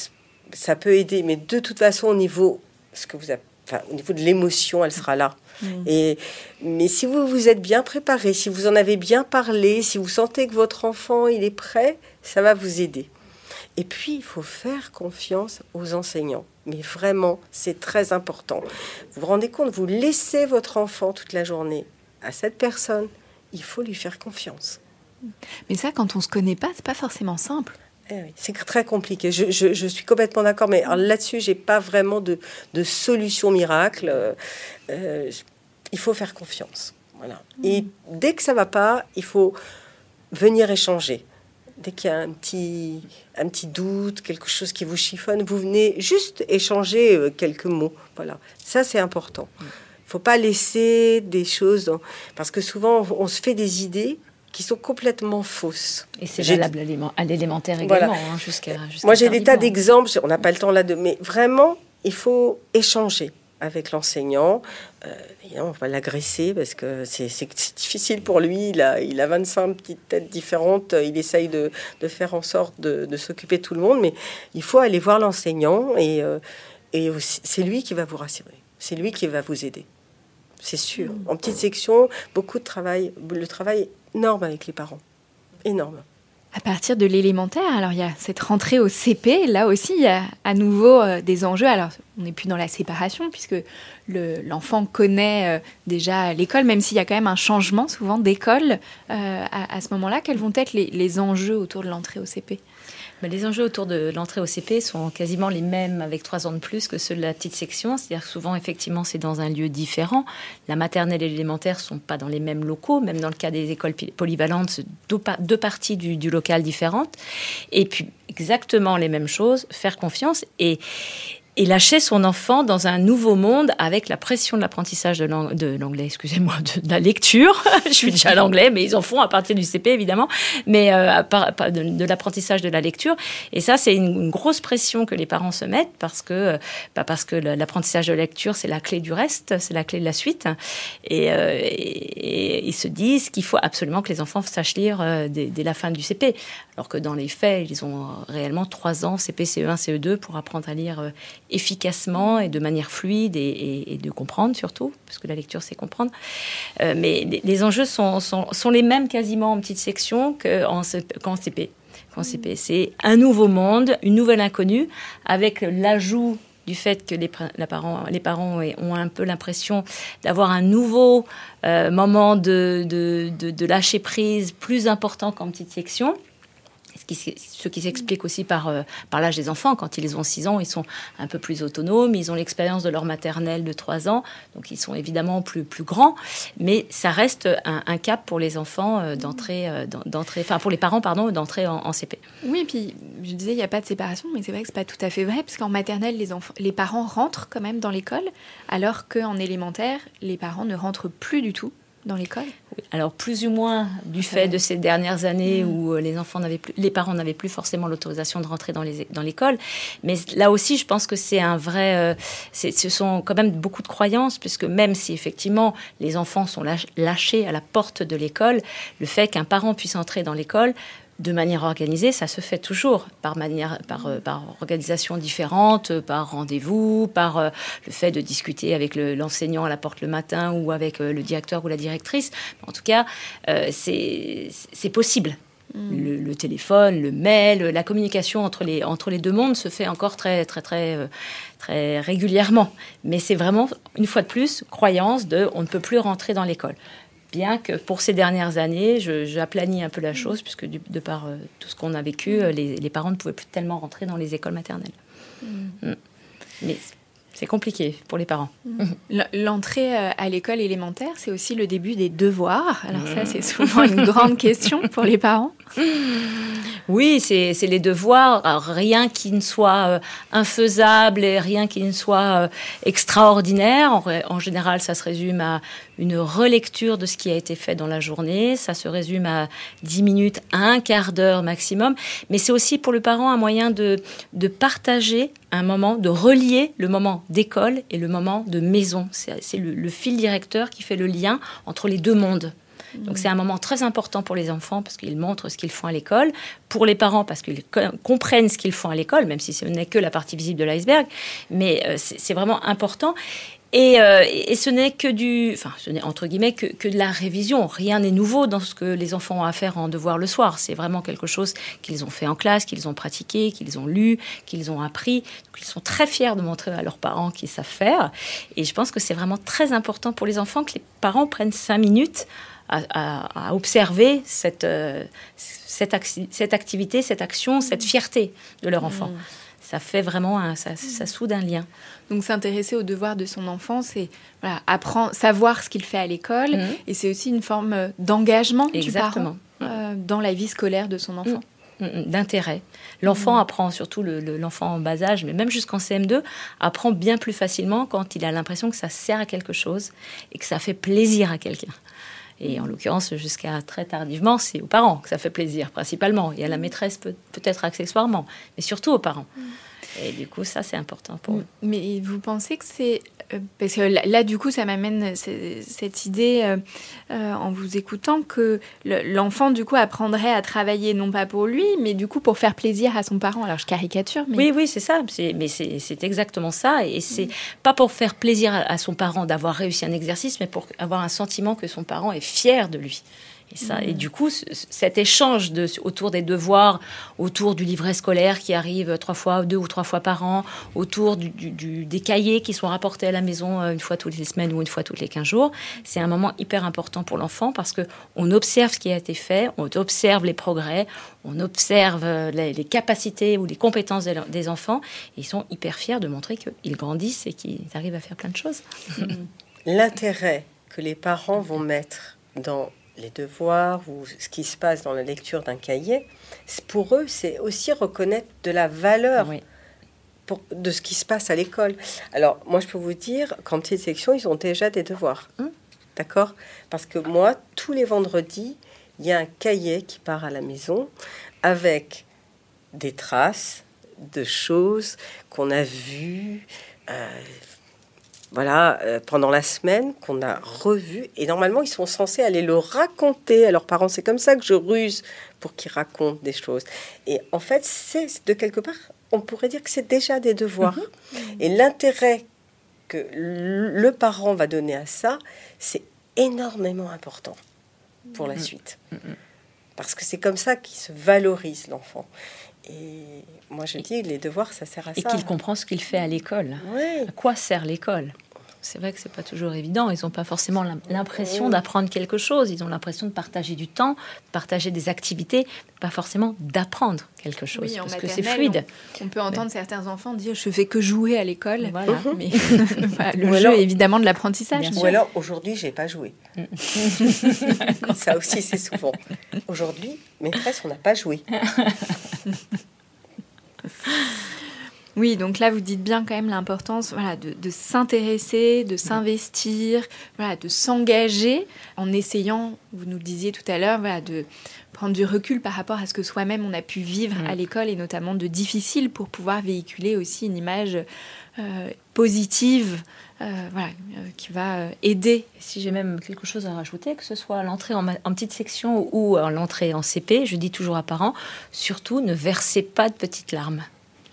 ça peut aider. Mais de toute façon, au niveau, ce que vous avez- enfin, au niveau de l'émotion, elle sera là. Et, mais si vous vous êtes bien préparé, si vous en avez bien parlé, si vous sentez que votre enfant il est prêt, ça va vous aider. Et puis, il faut faire confiance aux enseignants. Mais vraiment, c'est très important. Vous vous rendez compte, vous laissez votre enfant toute la journée à cette personne, il faut lui faire confiance. Mais ça, quand on se connaît pas, c'est pas forcément simple. Eh oui, c'est très compliqué. Je, je- je suis complètement d'accord, mais là-dessus, j'ai pas vraiment de, de solution miracle. Euh, il faut faire confiance. Voilà. Et dès que ça va pas, il faut venir échanger. Dès qu'il y a un petit, un petit doute, quelque chose qui vous chiffonne, vous venez juste échanger euh, quelques mots. Voilà. Ça, c'est important. Il faut pas laisser des choses... dans- Parce que souvent, on, se fait des idées qui sont complètement fausses. Et c'est valable à l'élément- à l'élémentaire Voilà. également, hein, jusqu'à. Moi, j'ai des tas d'exemples. On n'a pas le temps là de. Mais vraiment, il faut échanger avec l'enseignant. Euh, on va l'agresser parce que c'est difficile pour lui. Il a, il a 25 petites têtes différentes. Il essaye de, faire en sorte de, s'occuper de tout le monde. Mais il faut aller voir l'enseignant et, euh, et c'est lui qui va vous rassurer. C'est lui qui va vous aider. C'est sûr. En petite section, beaucoup de travail. Le travail énorme avec les parents. Énorme. À partir de l'élémentaire, alors il y a cette rentrée au CP, là aussi il y a à nouveau euh, des enjeux. Alors on n'est plus dans la séparation puisque le- l'enfant connaît euh, déjà l'école, même s'il y a quand même un changement souvent d'école euh, à, ce moment-là. Quels vont être les, enjeux autour de l'entrée au CP les enjeux autour de l'entrée au CP sont quasiment les mêmes avec trois ans de plus que ceux de la petite section. C'est-à-dire que souvent, effectivement, c'est dans un lieu différent. La maternelle et l'élémentaire sont pas dans les mêmes locaux. Même dans le cas des écoles polyvalentes, deux parties du, du local différentes. Et puis, exactement les mêmes choses, faire confiance et, et lâcher son enfant dans un nouveau monde avec la pression de l'apprentissage de l'ang- de l'anglais, excusez-moi, de, la lecture. Je suis déjà à l'anglais, mais ils en font à partir du CP, évidemment, mais euh, de, l'apprentissage de la lecture. Et ça, c'est une, grosse pression que les parents se mettent parce que, euh, bah, parce que l'apprentissage de la lecture, c'est la clé du reste, c'est la clé de la suite. Et, euh, et- ils se disent qu'il faut absolument que les enfants sachent lire euh, dès, la fin du CP. Alors que dans les faits, ils ont réellement trois ans, CP, CE1, CE2, pour apprendre à lire euh, efficacement et de manière fluide et, et- et de comprendre surtout, parce que la lecture, c'est comprendre. Euh, mais les, les enjeux sont, sont, sont les mêmes quasiment en petite section qu'en CP. qu'en CP. CP. C'est un nouveau monde, une nouvelle inconnue, avec l'ajout du fait que les, la parent- les parents ont un peu l'impression d'avoir un nouveau euh, moment de, de, de- de lâcher prise plus important qu'en petite section. Ce qui s'explique aussi par, euh, par l'âge des enfants. Quand ils ont 6 ans, ils sont un peu plus autonomes, ils ont l'expérience de leur maternelle de 3 ans, donc ils sont évidemment plus, plus grands, mais ça reste un, cap pour les enfants euh, d'entrer, euh, enfin pour les parents, pardon, d'entrer en, CP. Oui, et puis je disais, il n'y a pas de séparation, mais c'est vrai que c'est pas tout à fait vrai, parce qu'en maternelle, les, les parents rentrent quand même dans l'école, alors qu'en élémentaire, les parents ne rentrent plus du tout dans l'école Alors plus ou moins du fait de ces dernières années mm. où euh, les enfants n'avaient plus, les parents n'avaient plus forcément l'autorisation de rentrer dans les dans l'école, mais là aussi je pense que c'est un vrai, euh, ce sont quand même beaucoup de croyances puisque même si effectivement les enfants sont lâchés à la porte de l'école, le fait qu'un parent puisse entrer dans l'école de manière organisée, ça se fait toujours par manière, par, euh, par organisation différente, euh, par rendez-vous, par euh, le fait de discuter avec l'enseignant à la porte le matin ou avec le directeur ou la directrice. En tout cas, c'est possible. Mm. Le, téléphone, le mail, la communication entre les, entre les deux mondes se fait encore très, très, très, très régulièrement. Mais c'est vraiment, une fois de plus, croyance de on ne peut plus rentrer dans l'école bien que pour ces dernières années, j'aplanis un peu la chose, puisque de par euh, tout ce qu'on a vécu, euh, les, parents ne pouvaient plus tellement rentrer dans les écoles maternelles. Mm. Mm. Mais c'est compliqué pour les parents. Mm. L'entrée euh, à l'école élémentaire, c'est aussi le début des devoirs. Alors ça, c'est souvent une grande question pour les parents. Oui, c'est les devoirs. rien qui ne soit euh, infaisable et rien qui ne soit euh, extraordinaire. En, général, ça se résume à une relecture de ce qui a été fait dans la journée. Ça se résume à 10 minutes, un quart d'heure maximum. Mais c'est aussi pour le parent un moyen de, de partager un moment, de relier le moment d'école et le moment de maison. C'est le fil directeur qui fait le lien entre les deux mondes. Donc c'est un moment très important pour les enfants parce qu'ils montrent ce qu'ils font à l'école, pour les parents parce qu'ils comprennent ce qu'ils font à l'école, même si ce n'est que la partie visible de l'iceberg, mais euh, c'est vraiment important. Euh, et, ce n'est que du, enfin, ce n'est entre guillemets que, de la révision. Rien n'est nouveau dans ce que les enfants ont à faire en devoir le soir. C'est vraiment quelque chose qu'ils ont fait en classe, qu'ils ont pratiqué, qu'ils ont lu, qu'ils ont appris. Donc, ils sont très fiers de montrer à leurs parents qu'ils savent faire. Et je pense que c'est vraiment très important pour les enfants que les parents prennent cinq minutes à, observer cette, euh, cette, activité, cette action, cette fierté de leur enfant. Mm. Ça fait vraiment, un, ça, ça, soude un lien. Donc s'intéresser aux devoirs de son enfant, c'est voilà, apprendre, savoir ce qu'il fait à l'école, mm. et c'est aussi une forme euh, d'engagement du parent euh, dans la vie scolaire de son enfant. D'intérêt. L'enfant apprend, surtout l'enfant en bas âge, mais même jusqu'en CM2, apprend bien plus facilement quand il a l'impression que ça sert à quelque chose et que ça fait plaisir à quelqu'un. Et en l'occurrence, jusqu'à très tardivement, c'est aux parents que ça fait plaisir, principalement. Et à la maîtresse, peut-être accessoirement, mais surtout aux parents. Mm. Et du coup, ça, c'est important pour eux. Mais vous pensez que c'est parce que là, du coup, ça m'amène cette idée euh, euh, en vous écoutant que l'enfant, du coup, apprendrait à travailler non pas pour lui, mais du coup pour faire plaisir à son parent. Alors, je caricature. Mais... Oui, oui, c'est ça. Mais c'est exactement ça. Et c'est pas pour faire plaisir à son parent d'avoir réussi un exercice, mais pour avoir un sentiment que son parent est fier de lui. Et, ça, et du coup, cet échange de, autour des devoirs, autour du livret scolaire qui arrive trois fois, deux ou trois fois par an, autour du, des cahiers qui sont rapportés à la maison euh, une fois toutes les semaines ou une fois toutes les 15 jours, c'est un moment hyper important pour l'enfant parce que on observe ce qui a été fait, on observe les progrès, on observe euh, les, capacités ou les compétences des, enfants. Et ils sont hyper fiers de montrer qu'ils grandissent et qu'ils arrivent à faire plein de choses. L'intérêt que les parents vont mettre dans les devoirs ou ce qui se passe dans la lecture d'un cahier, pour eux, c'est aussi reconnaître de la valeur pour, de ce qui se passe à l'école. Alors, moi, je peux vous dire qu'en petite section, ils ont déjà des devoirs. Hum. D'accord? Parce que moi, tous les vendredis, il y a un cahier qui part à la maison avec des traces de choses qu'on a vues, euh, voilà, euh, pendant la semaine qu'on a revu. Et normalement, ils sont censés aller le raconter à leurs parents. C'est comme ça que je ruse pour qu'ils racontent des choses. Et en fait, c'est de quelque part, on pourrait dire que c'est déjà des devoirs. Mhm. Et l'intérêt que le parent va donner à ça, c'est énormément important pour la mhm. suite. Mhm. Parce que c'est comme ça qu'il se valorise l'enfant. Et moi, je dis, les devoirs, ça sert à ça. Et qu'il comprend ce qu'il fait à l'école. À quoi sert l'école? C'est vrai que c'est pas toujours évident. Ils n'ont pas forcément l'impression d'apprendre quelque chose. Ils ont l'impression de partager du temps, de partager des activités, pas forcément d'apprendre quelque chose parce que c'est fluide. On, peut entendre certains enfants dire je fais que jouer à l'école, mais le jeu est évidemment de l'apprentissage. Ou alors aujourd'hui j'ai pas joué. Ça aussi c'est souvent. Aujourd'hui maîtresse on n'a pas joué. Oui, donc là, vous dites bien quand même l'importance voilà, de, s'intéresser, de s'investir, voilà, de s'engager en essayant, vous nous le disiez tout à l'heure, voilà, de prendre du recul par rapport à ce que soi-même on a pu vivre à l'école et notamment de difficile pour pouvoir véhiculer aussi une image euh, positive euh, voilà, euh, qui va aider. Si j'ai même quelque chose à rajouter, que ce soit l'entrée en, en, petite section ou l'entrée en CP, je dis toujours à parents, surtout ne versez pas de petites larmes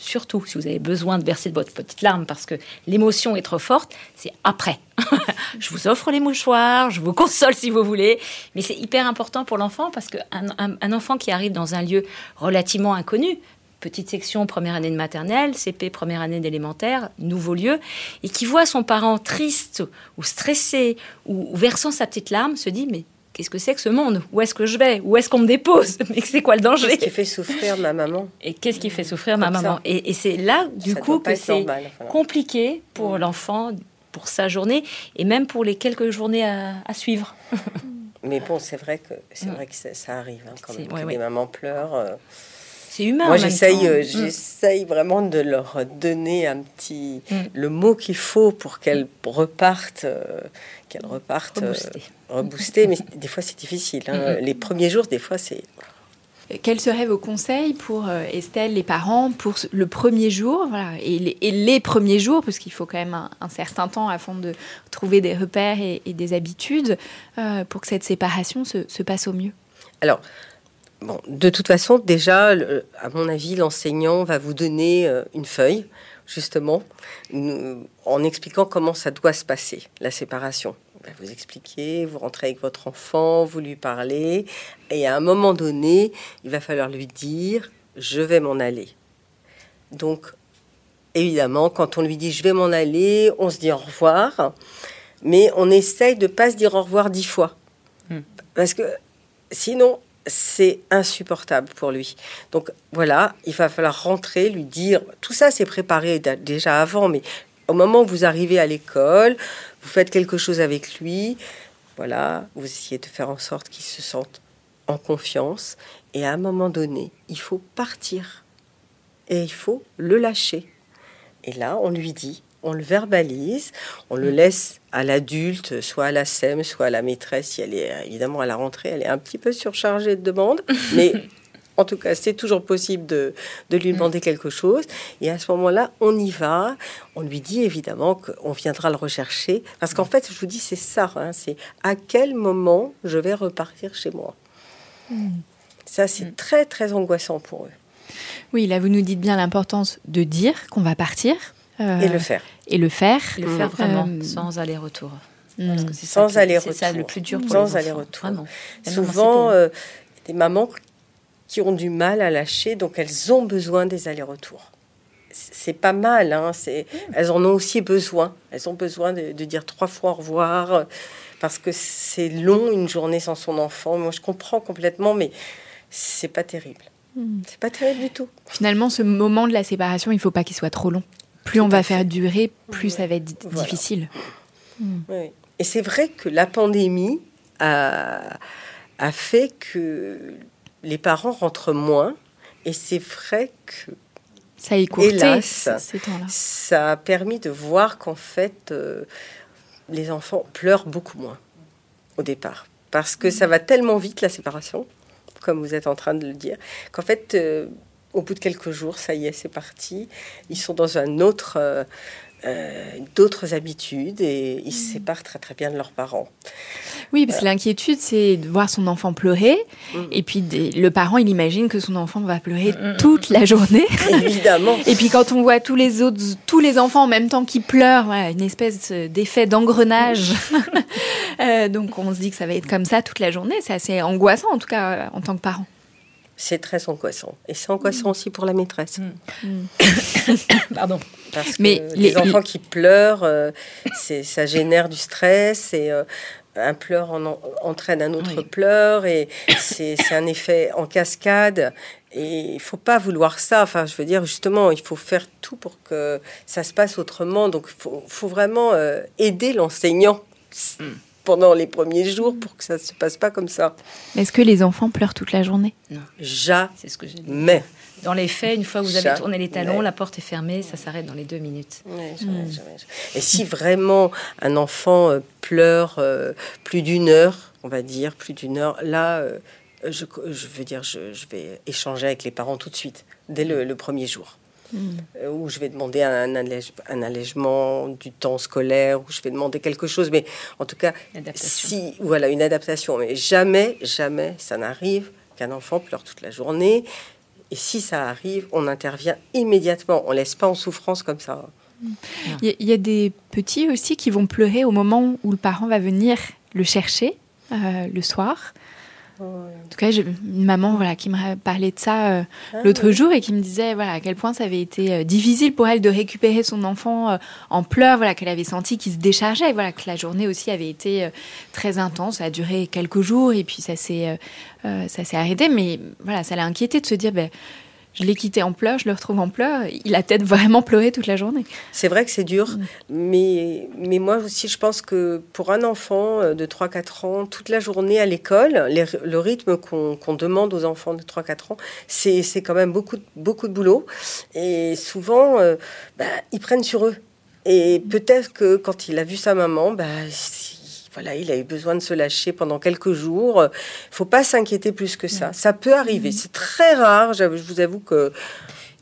surtout si vous avez besoin de verser de votre petite larme parce que l'émotion est trop forte, c'est après. je vous offre les mouchoirs, je vous console si vous voulez, mais c'est hyper important pour l'enfant parce qu'un un, enfant qui arrive dans un lieu relativement inconnu, petite section première année de maternelle, CP première année d'élémentaire, nouveau lieu, et qui voit son parent triste ou stressé ou versant sa petite larme, se dit mais qu'est-ce que c'est que ce monde? Où est-ce que je vais? Où est-ce qu'on me dépose? Mais c'est quoi le danger? Qu'est-ce qui fait souffrir ma maman? Et qu'est-ce qui fait souffrir ma maman? Et, c'est là, du coup, que c'est compliqué pour mm. l'enfant, pour sa journée, et même pour les quelques journées à, suivre. Mais bon, c'est vrai que c'est mm. vrai que ça, arrive hein, quand même. les mamans pleurent. Euh. C'est humain. Moi, j'essaye, euh, mm. j'essaye vraiment de leur donner un petit le mot qu'il faut pour qu'elles repartent, euh, qu'elles repartent rebooster, mais des fois c'est difficile. Hein. Mm-hmm. Les premiers jours, des fois c'est. Quels seraient vos conseils pour euh, Estelle, les parents, pour le premier jour voilà, et, les, premiers jours, parce qu'il faut quand même un, certain temps afin de trouver des repères et, des habitudes euh, pour que cette séparation se, passe au mieux? Alors, bon, de toute façon, déjà, à mon avis, l'enseignant va vous donner euh, une feuille, justement, en expliquant comment ça doit se passer, la séparation. Bah, vous expliquez, vous rentrez avec votre enfant, vous lui parlez, et à un moment donné, il va falloir lui dire je vais m'en aller. Donc, évidemment, quand on lui dit je vais m'en aller, on se dit au revoir, mais on essaye de pas se dire au revoir dix fois, hmm. parce que sinon c'est insupportable pour lui. Donc voilà, il va falloir rentrer, lui dire, tout ça c'est préparé déjà avant, mais au moment où vous arrivez à l'école, vous faites quelque chose avec lui, voilà, vous essayez de faire en sorte qu'il se sente en confiance, et à un moment donné, il faut partir, et il faut le lâcher. Et là, on lui dit, on le verbalise, on le laisse à l'adulte, soit à la SEM, soit à la maîtresse, si elle est évidemment à la rentrée, elle est un petit peu surchargée de demandes, mais en tout cas, c'est toujours possible de, lui demander mm. quelque chose. Et à ce moment-là, on y va. On lui dit évidemment qu'on viendra le rechercher. Parce qu'en fait, je vous dis, c'est ça. Hein, c'est à quel moment je vais repartir chez moi. Mm. Ça, c'est mm. très, très angoissant pour eux. Oui, là, vous nous dites bien l'importance de dire qu'on va partir. Euh, et le faire. Et le faire. Le faire vraiment, euh, sans aller-retour. Sans aller-retour. C'est ça le plus dur pour Sans aller-retour. Souvent, euh, des mamans qui ont du mal à lâcher, donc elles ont besoin des allers-retours. C'est pas mal, hein, c'est, elles en ont aussi besoin. Elles ont besoin de, dire trois fois au revoir, parce que c'est long une journée sans son enfant. Moi, je comprends complètement, mais c'est pas terrible. Hmm. C'est pas terrible du tout. Finalement, ce moment de la séparation, il faut pas qu'il soit trop long. Plus on va faire durer, plus ça va être difficile. Hmm. Oui. Et c'est vrai que la pandémie a, a fait que les parents rentrent moins. Et c'est vrai que ça a hélas, ça a permis de voir qu'en fait, euh, les enfants pleurent beaucoup moins au départ. Parce que ça va tellement vite, la séparation, comme vous êtes en train de le dire, qu'en fait, euh, au bout de quelques jours, ça y est, c'est parti. Ils sont dans un autre, euh, euh, d'autres habitudes et ils se mm. séparent très très bien de leurs parents. Oui, parce que l'inquiétude, c'est de voir son enfant pleurer. Mm. Et puis le parent, il imagine que son enfant va pleurer mm, toute la journée. Évidemment. et puis quand on voit tous les autres, tous les enfants en même temps qui pleurent, une espèce d'effet d'engrenage. Euh, donc on se dit que ça va être comme ça toute la journée. C'est assez angoissant en tout cas en tant que parent. C'est très angoissant. Et c'est angoissant aussi pour la maîtresse. Pardon. Parce que Mais les, les- enfants qui pleurent, euh, c'est, ça génère du stress et euh, un pleur en- entraîne un autre Oui. pleur et c'est, un effet en cascade. Et il faut pas vouloir ça. Enfin, je veux dire, justement, il faut faire tout pour que ça se passe autrement. Donc, il faut, faut vraiment euh, aider l'enseignant pendant les premiers jours pour que ça se passe pas comme ça. Est-ce que les enfants pleurent toute la journée? Jamais. C'est ce que j'ai dit. Mais. Dans les faits, une fois que vous avez tourné les talons, la porte est fermée, ça s'arrête dans les deux minutes. Ouais, jamais, jamais, jamais. Et si vraiment un enfant euh, pleure euh, plus d'une heure, on va dire, plus d'une heure, là, euh, je, je veux dire, je, je vais échanger avec les parents tout de suite, dès le, le premier jour. Euh, Où je vais demander un, allège- un allègement du temps scolaire, où je vais demander quelque chose, mais en tout cas, Une adaptation. si voilà une adaptation, mais jamais, jamais ça n'arrive qu'un enfant pleure toute la journée. Et si ça arrive, on intervient immédiatement. On laisse pas en souffrance comme ça. Il y, a- il y a des petits aussi qui vont pleurer au moment où le parent va venir le chercher euh, le soir. En tout cas, j'ai une maman voilà, qui me parlait de ça euh, l'autre jour et qui me disait voilà, à quel point ça avait été euh, difficile pour elle de récupérer son enfant euh, en pleurs, voilà, qu'elle avait senti qu'il se déchargeait, voilà, que la journée aussi avait été très intense. Ça a duré quelques jours et puis ça s'est ça s'est arrêté. Mais voilà, ça l'a inquiété de se dire ben, je l'ai quitté en pleurs, je le retrouve en pleurs. Il a peut-être vraiment pleuré toute la journée. C'est vrai que c'est dur, mais, mais moi aussi, je pense que pour un enfant euh, de 3-4 ans, toute la journée à l'école, les- le rythme qu'on qu'on demande aux enfants de 3-4 ans, c'est c'est quand même beaucoup, de- beaucoup de boulot. Et souvent, euh, bah, ils prennent sur eux. Et peut-être que quand il a vu sa maman, bah, voilà, il a eu besoin de se lâcher pendant quelques jours. Il faut pas s'inquiéter plus que ça. Ça peut arriver. C'est très rare. Je vous avoue que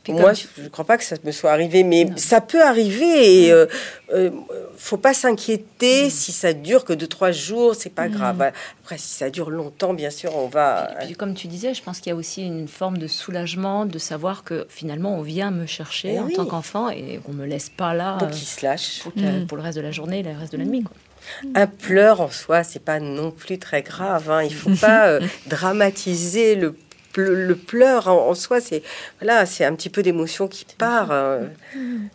moi, tu- je ne crois pas que ça me soit arrivé, mais ça peut arriver. Et euh, euh, faut pas s'inquiéter si ça dure que deux trois jours, c'est pas grave. Voilà. Après, si ça dure longtemps, bien sûr, on va. Et puis, comme tu disais, je pense qu'il y a aussi une forme de soulagement de savoir que finalement on vient me chercher Eh en oui. tant qu'enfant et qu'on me laisse pas là Donc, euh, il se lâche. pour, pour le reste de la journée et le reste de la nuit. Quoi. Un pleur en soi, c'est pas non plus très grave. Hein. Il faut pas euh, dramatiser le le pleur en, soi, c'est voilà, c'est un petit peu d'émotion qui part. hein.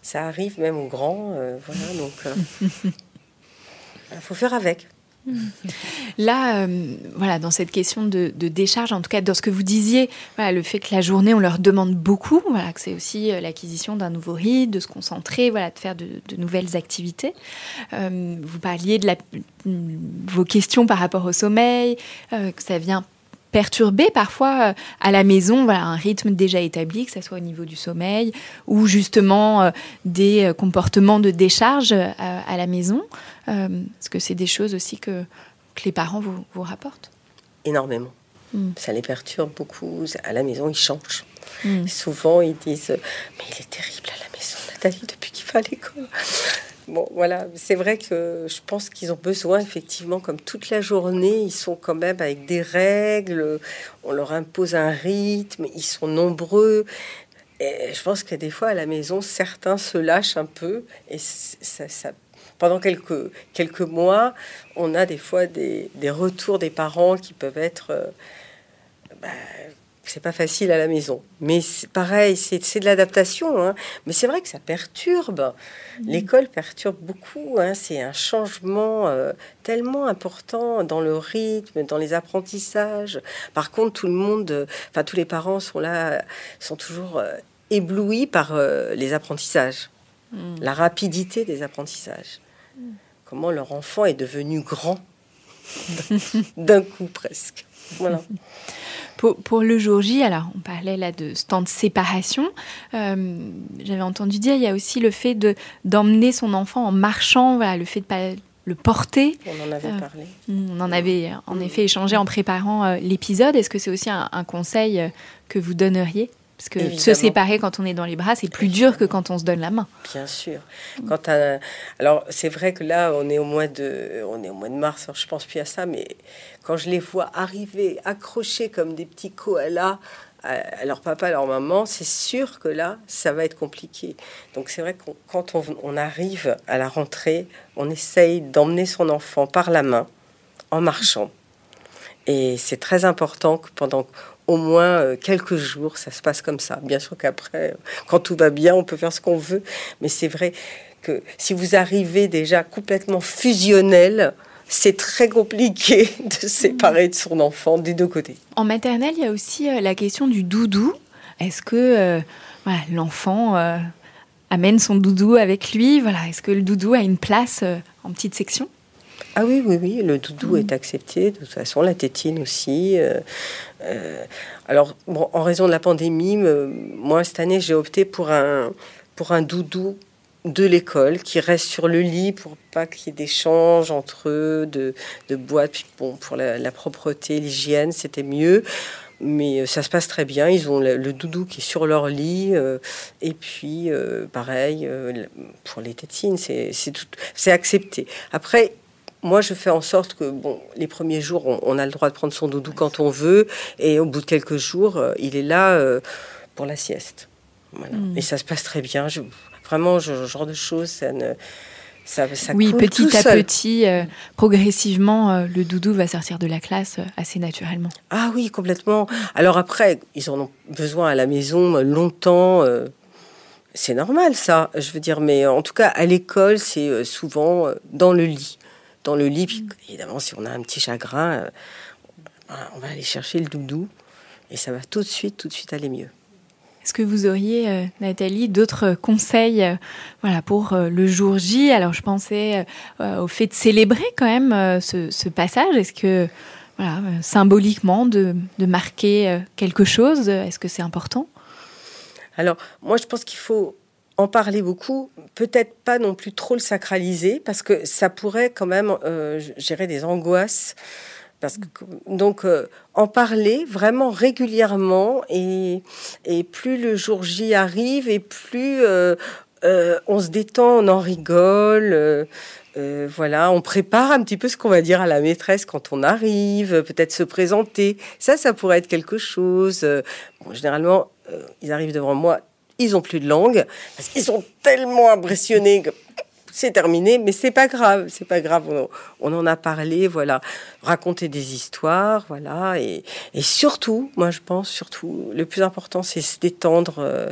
Ça arrive même aux grands, euh, voilà. Donc, il faut faire avec. Là, euh, voilà, dans cette question de, décharge, en tout cas dans ce que vous disiez, le fait que la journée, on leur demande beaucoup, voilà, que c'est aussi euh, l'acquisition d'un nouveau rythme, de se concentrer, voilà, de faire de, nouvelles activités. Euh, vous parliez de vos questions par rapport au sommeil, que ça vient perturber parfois euh, à la maison voilà, un rythme déjà établi, que ce soit au niveau du sommeil ou justement euh, des euh, comportements de décharge à, à la maison. Est-ce que c'est des choses aussi que, que les parents vous, vous rapportent? Énormément. Mm. Ça les perturbe beaucoup. À la maison, ils changent. Mm. Souvent, ils disent Mais il est terrible à la maison, Nathalie, depuis qu'il va à l'école. Bon, voilà, c'est vrai que je pense qu'ils ont besoin, effectivement, comme toute la journée, ils sont quand même avec des règles, on leur impose un rythme, ils sont nombreux. Et je pense que des fois, à la maison, certains se lâchent un peu et ça, ça- pendant quelques, quelques mois, on a des fois des, des retours des parents qui peuvent être. euh, bah, c'est pas facile à la maison. Mais c'est pareil, c'est de l'adaptation. hein. Mais c'est vrai que ça perturbe. L'école perturbe beaucoup. hein. C'est un changement euh, tellement important dans le rythme, dans les apprentissages. Par contre, tout le monde, euh, enfin tous les parents sont là, sont toujours euh, éblouis par les apprentissages, la rapidité des apprentissages. Comment leur enfant est devenu grand d'un coup presque. Voilà. Pour, pour le jour J, alors on parlait là de ce temps de séparation. Euh, J'avais entendu dire il y a aussi le fait de d'emmener son enfant en marchant, voilà, le fait de pas le porter. On en avait Euh, parlé. On en avait en effet échangé en préparant euh, l'épisode. Est-ce que c'est aussi un, un conseil que vous donneriez? Parce que se séparer quand on est dans les bras, c'est plus dur que quand on se donne la main. Bien sûr. Quand un- Alors, c'est vrai que là, on est au mois de, on est au mois de mars, alors je pense plus à ça, mais quand je les vois arriver, accrochés comme des petits koalas à, à leur papa, à leur maman, c'est sûr que là, ça va être compliqué. Donc, c'est vrai que quand on, on arrive à la rentrée, on essaye d'emmener son enfant par la main, en marchant. Et c'est très important que pendant au moins euh, quelques jours, ça se passe comme ça. Bien sûr qu'après, euh, quand tout va bien, on peut faire ce qu'on veut, mais c'est vrai que si vous arrivez déjà complètement fusionnel, c'est très compliqué de séparer de son enfant des deux côtés. En maternelle, il y a aussi euh, la question du doudou. Est-ce que l'enfant amène son doudou avec lui? Voilà, est-ce que le doudou a une place en petite section? Ah oui, oui, oui, le doudou est accepté, de toute façon, la tétine aussi. Euh, euh, alors, bon, en raison de la pandémie, moi, cette année, j'ai opté pour un, pour un doudou de l'école qui reste sur le lit pour pas qu'il y ait d'échanges entre eux, de, de boîtes. bon, pour la, propreté, l'hygiène, c'était mieux. Mais euh, ça se passe très bien. Ils ont le, doudou qui est sur leur lit. et puis, pareil, pour les tétines, c'est accepté. Après, moi, je fais en sorte que, bon, les premiers jours, on, a le droit de prendre son doudou quand on veut, et au bout de quelques jours, euh, il est là euh, pour la sieste. Hmm. Et ça se passe très bien. Je, vraiment, ce genre de choses, ça ne. Ça, ça oui, petit à petit, euh, progressivement, le doudou va sortir de la classe assez naturellement. Ah oui, complètement. Alors après, ils en ont besoin à la maison longtemps. c'est normal, ça, je veux dire. Mais en tout cas, à l'école, c'est souvent dans le lit dans le lit. Puis, évidemment, si on a un petit chagrin, euh, on va aller chercher le doudou et ça va tout de suite, tout de suite aller mieux. Est-ce que vous auriez, euh, Nathalie, d'autres conseils euh, voilà, pour le jour J? Alors, je pensais au fait de célébrer quand même ce, passage. Est-ce que, voilà, symboliquement, de, de marquer quelque chose, est-ce que c'est important? Alors, moi, je pense qu'il faut en parler beaucoup, peut-être pas non plus trop le sacraliser, parce que ça pourrait quand même euh, gérer des angoisses. Parce que, donc, euh, en parler vraiment régulièrement, et, et plus le jour J arrive, et plus euh, on se détend, on en rigole. voilà, on prépare un petit peu ce qu'on va dire à la maîtresse quand on arrive, peut-être se présenter. Ça, ça pourrait être quelque chose. généralement, ils arrivent devant moi ils ont plus de langue parce qu'ils sont tellement impressionnés que c'est terminé, mais c'est pas grave, c'est pas grave. On, en a parlé, voilà, raconter des histoires, voilà, et, surtout, moi je pense surtout, le plus important, c'est se détendre. Euh,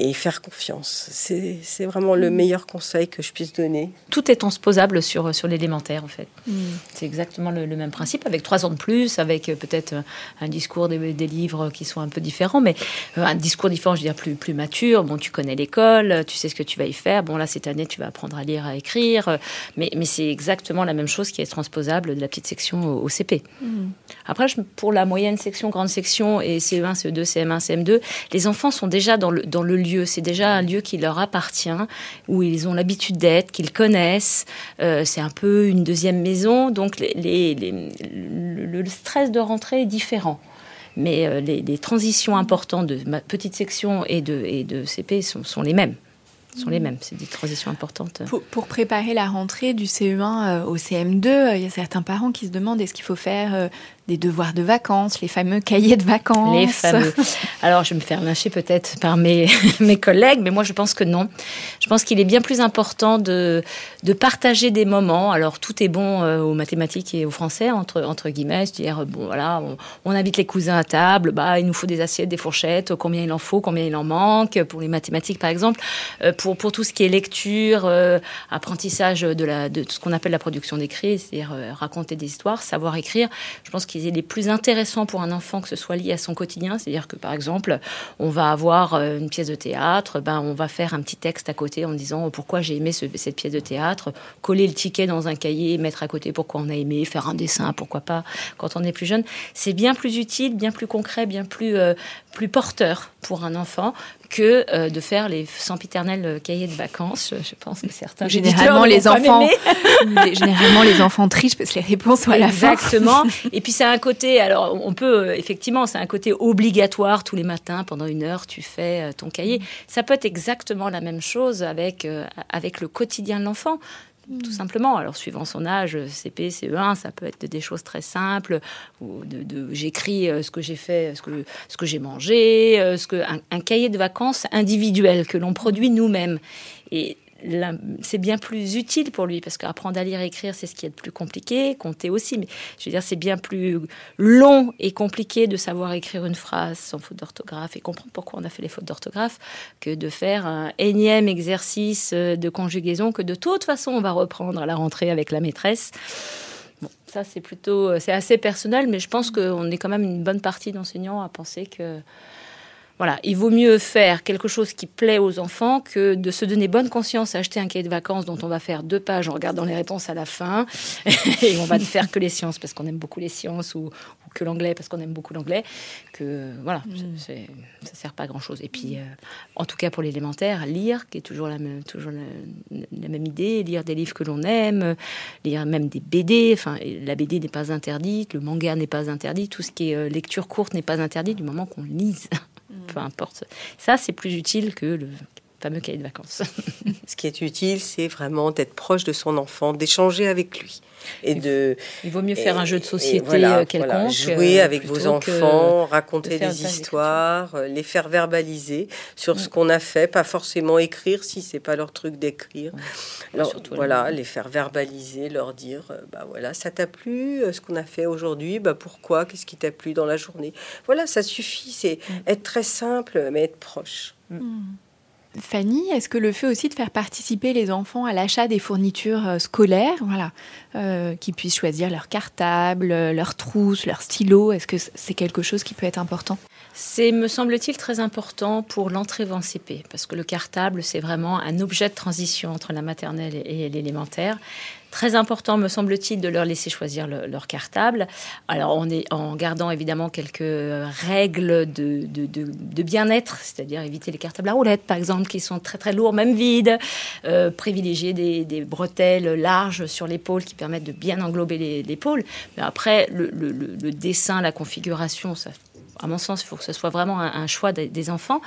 et faire confiance. C'est vraiment le mm. meilleur conseil que je puisse donner. Tout est transposable sur, sur l'élémentaire, en fait. Mm. C'est exactement le, même principe, avec trois ans de plus, avec euh, peut-être un discours, des, des, livres qui sont un peu différents, mais euh, un discours différent, je veux dire, plus, plus mature. Bon, tu connais l'école, tu sais ce que tu vas y faire. Bon, là, cette année, tu vas apprendre à lire, à écrire. Euh, mais, mais c'est exactement la même chose qui est transposable de la petite section au, CP. Mm. Après, pour la moyenne section, grande section et CE1, CE2, CM1, CM2, les enfants sont déjà dans le, dans le lieu c'est déjà un lieu qui leur appartient, où ils ont l'habitude d'être, qu'ils connaissent. Euh, c'est un peu une deuxième maison, donc le, stress de rentrée est différent. Mais euh, les, transitions importantes de ma petite section et de, et de CP sont les mêmes sont les mêmes. C'est des transitions importantes. Pour, préparer la rentrée du CE1 euh, au CM2, euh, il y a certains parents qui se demandent est-ce qu'il faut faire des devoirs de vacances, les fameux cahiers de vacances. Les fameux. Alors, je vais me faire lyncher peut-être par mes, mes collègues, mais moi, je pense que non. Je pense qu'il est bien plus important de, de partager des moments. Alors, tout est bon aux mathématiques et au français, entre, entre guillemets. C'est-à-dire, bon, voilà, on, invite les cousins à table, bah, il nous faut des assiettes, des fourchettes, combien il en faut, combien il en manque. Pour les mathématiques, par exemple, pour, pour tout ce qui est lecture, euh, apprentissage de, la, de ce qu'on appelle la production d'écrit, c'est-à-dire euh, raconter des histoires, savoir écrire, je pense qu'il est les plus intéressants pour un enfant que ce soit lié à son quotidien. C'est-à-dire que, par exemple, on va avoir euh, une pièce de théâtre, ben, on va faire un petit texte à côté en disant oh, pourquoi j'ai aimé cette pièce de théâtre, coller le ticket dans un cahier, mettre à côté pourquoi on a aimé, faire un dessin, pourquoi pas, quand on est plus jeune. C'est bien plus utile, bien plus concret, bien plus, plus porteur pour un enfant que euh, de faire les sempiternels euh, cahiers de vacances. Je pense que certains généralement les enfants, généralement les enfants trichent parce que les réponses sont à la Exactement. Et puis c'est un côté, alors on peut euh, effectivement, c'est un côté obligatoire tous les matins pendant une heure, tu fais ton cahier. Ça peut être exactement la même chose avec avec le quotidien de l'enfant tout simplement. Alors, suivant son âge, CP, CE1, ça peut être des choses très simples, ou de, j'écris euh, ce que j'ai fait, ce que, ce que j'ai mangé, euh, ce que, un, cahier de vacances individuel que l'on produit nous-mêmes. Et c'est bien plus utile pour lui parce qu'apprendre à lire et écrire, c'est ce qui est le plus compliqué, compter aussi, mais je veux dire, c'est bien plus long et compliqué de savoir écrire une phrase sans faute d'orthographe et comprendre pourquoi on a fait les fautes d'orthographe que de faire un énième exercice de conjugaison que de toute façon on va reprendre à la rentrée avec la maîtresse. Bon, ça c'est plutôt, c'est assez personnel, mais je pense qu'on est quand même une bonne partie d'enseignants à penser que voilà, il vaut mieux faire quelque chose qui plaît aux enfants que de se donner bonne conscience à acheter un cahier de vacances dont on va faire deux pages en regardant les réponses à la fin et on va ne faire que les sciences parce qu'on aime beaucoup les sciences ou, que l'anglais parce qu'on aime beaucoup l'anglais. Que voilà, mm. ça sert pas à grand chose. Et puis, euh, en tout cas pour l'élémentaire, lire, qui est toujours la même, toujours la, même idée, lire des livres que l'on aime, lire même des BD. Enfin, la BD n'est pas interdite, le manga n'est pas interdit, tout ce qui est euh, lecture courte n'est pas interdit du moment qu'on lise peu importe. Ça, c'est plus utile que le fameux cahier de vacances. Ce qui est utile, c'est vraiment d'être proche de son enfant, d'échanger avec lui. Et il, de, il vaut mieux faire un jeu de société voilà, quelconque. jouer euh, avec vos enfants, raconter des histoires, euh, les faire verbaliser sur ce mm. qu'on a fait, pas forcément écrire si c'est pas leur truc d'écrire. voilà, les faire verbaliser, leur dire, euh, bah voilà, ça t'a plu, ce qu'on a fait aujourd'hui, bah pourquoi, qu'est-ce qui t'a plu dans la journée? Voilà, ça suffit, c'est mm. être très simple, mais être proche. Mm. Fanny, est-ce que le fait aussi de faire participer les enfants à l'achat des fournitures euh, scolaires, voilà, euh, qu'ils puissent choisir leur cartable, leur trousse, leur stylo, est-ce que c'est quelque chose qui peut être important? C'est, me semble-t-il, très important pour l'entrée en CP, parce que le cartable, c'est vraiment un objet de transition entre la maternelle et l'élémentaire. Très important, me semble-t-il, de leur laisser choisir leur cartable. Alors, on est en gardant évidemment quelques règles de, bien-être, c'est-à-dire éviter les cartables à roulettes, par exemple, qui sont très très lourds, même vides. Euh, privilégier des, bretelles larges sur l'épaule qui permettent de bien englober l'épaule. Mais après, le, dessin, la configuration, à mon sens, il faut que ce soit vraiment un, choix des, enfants.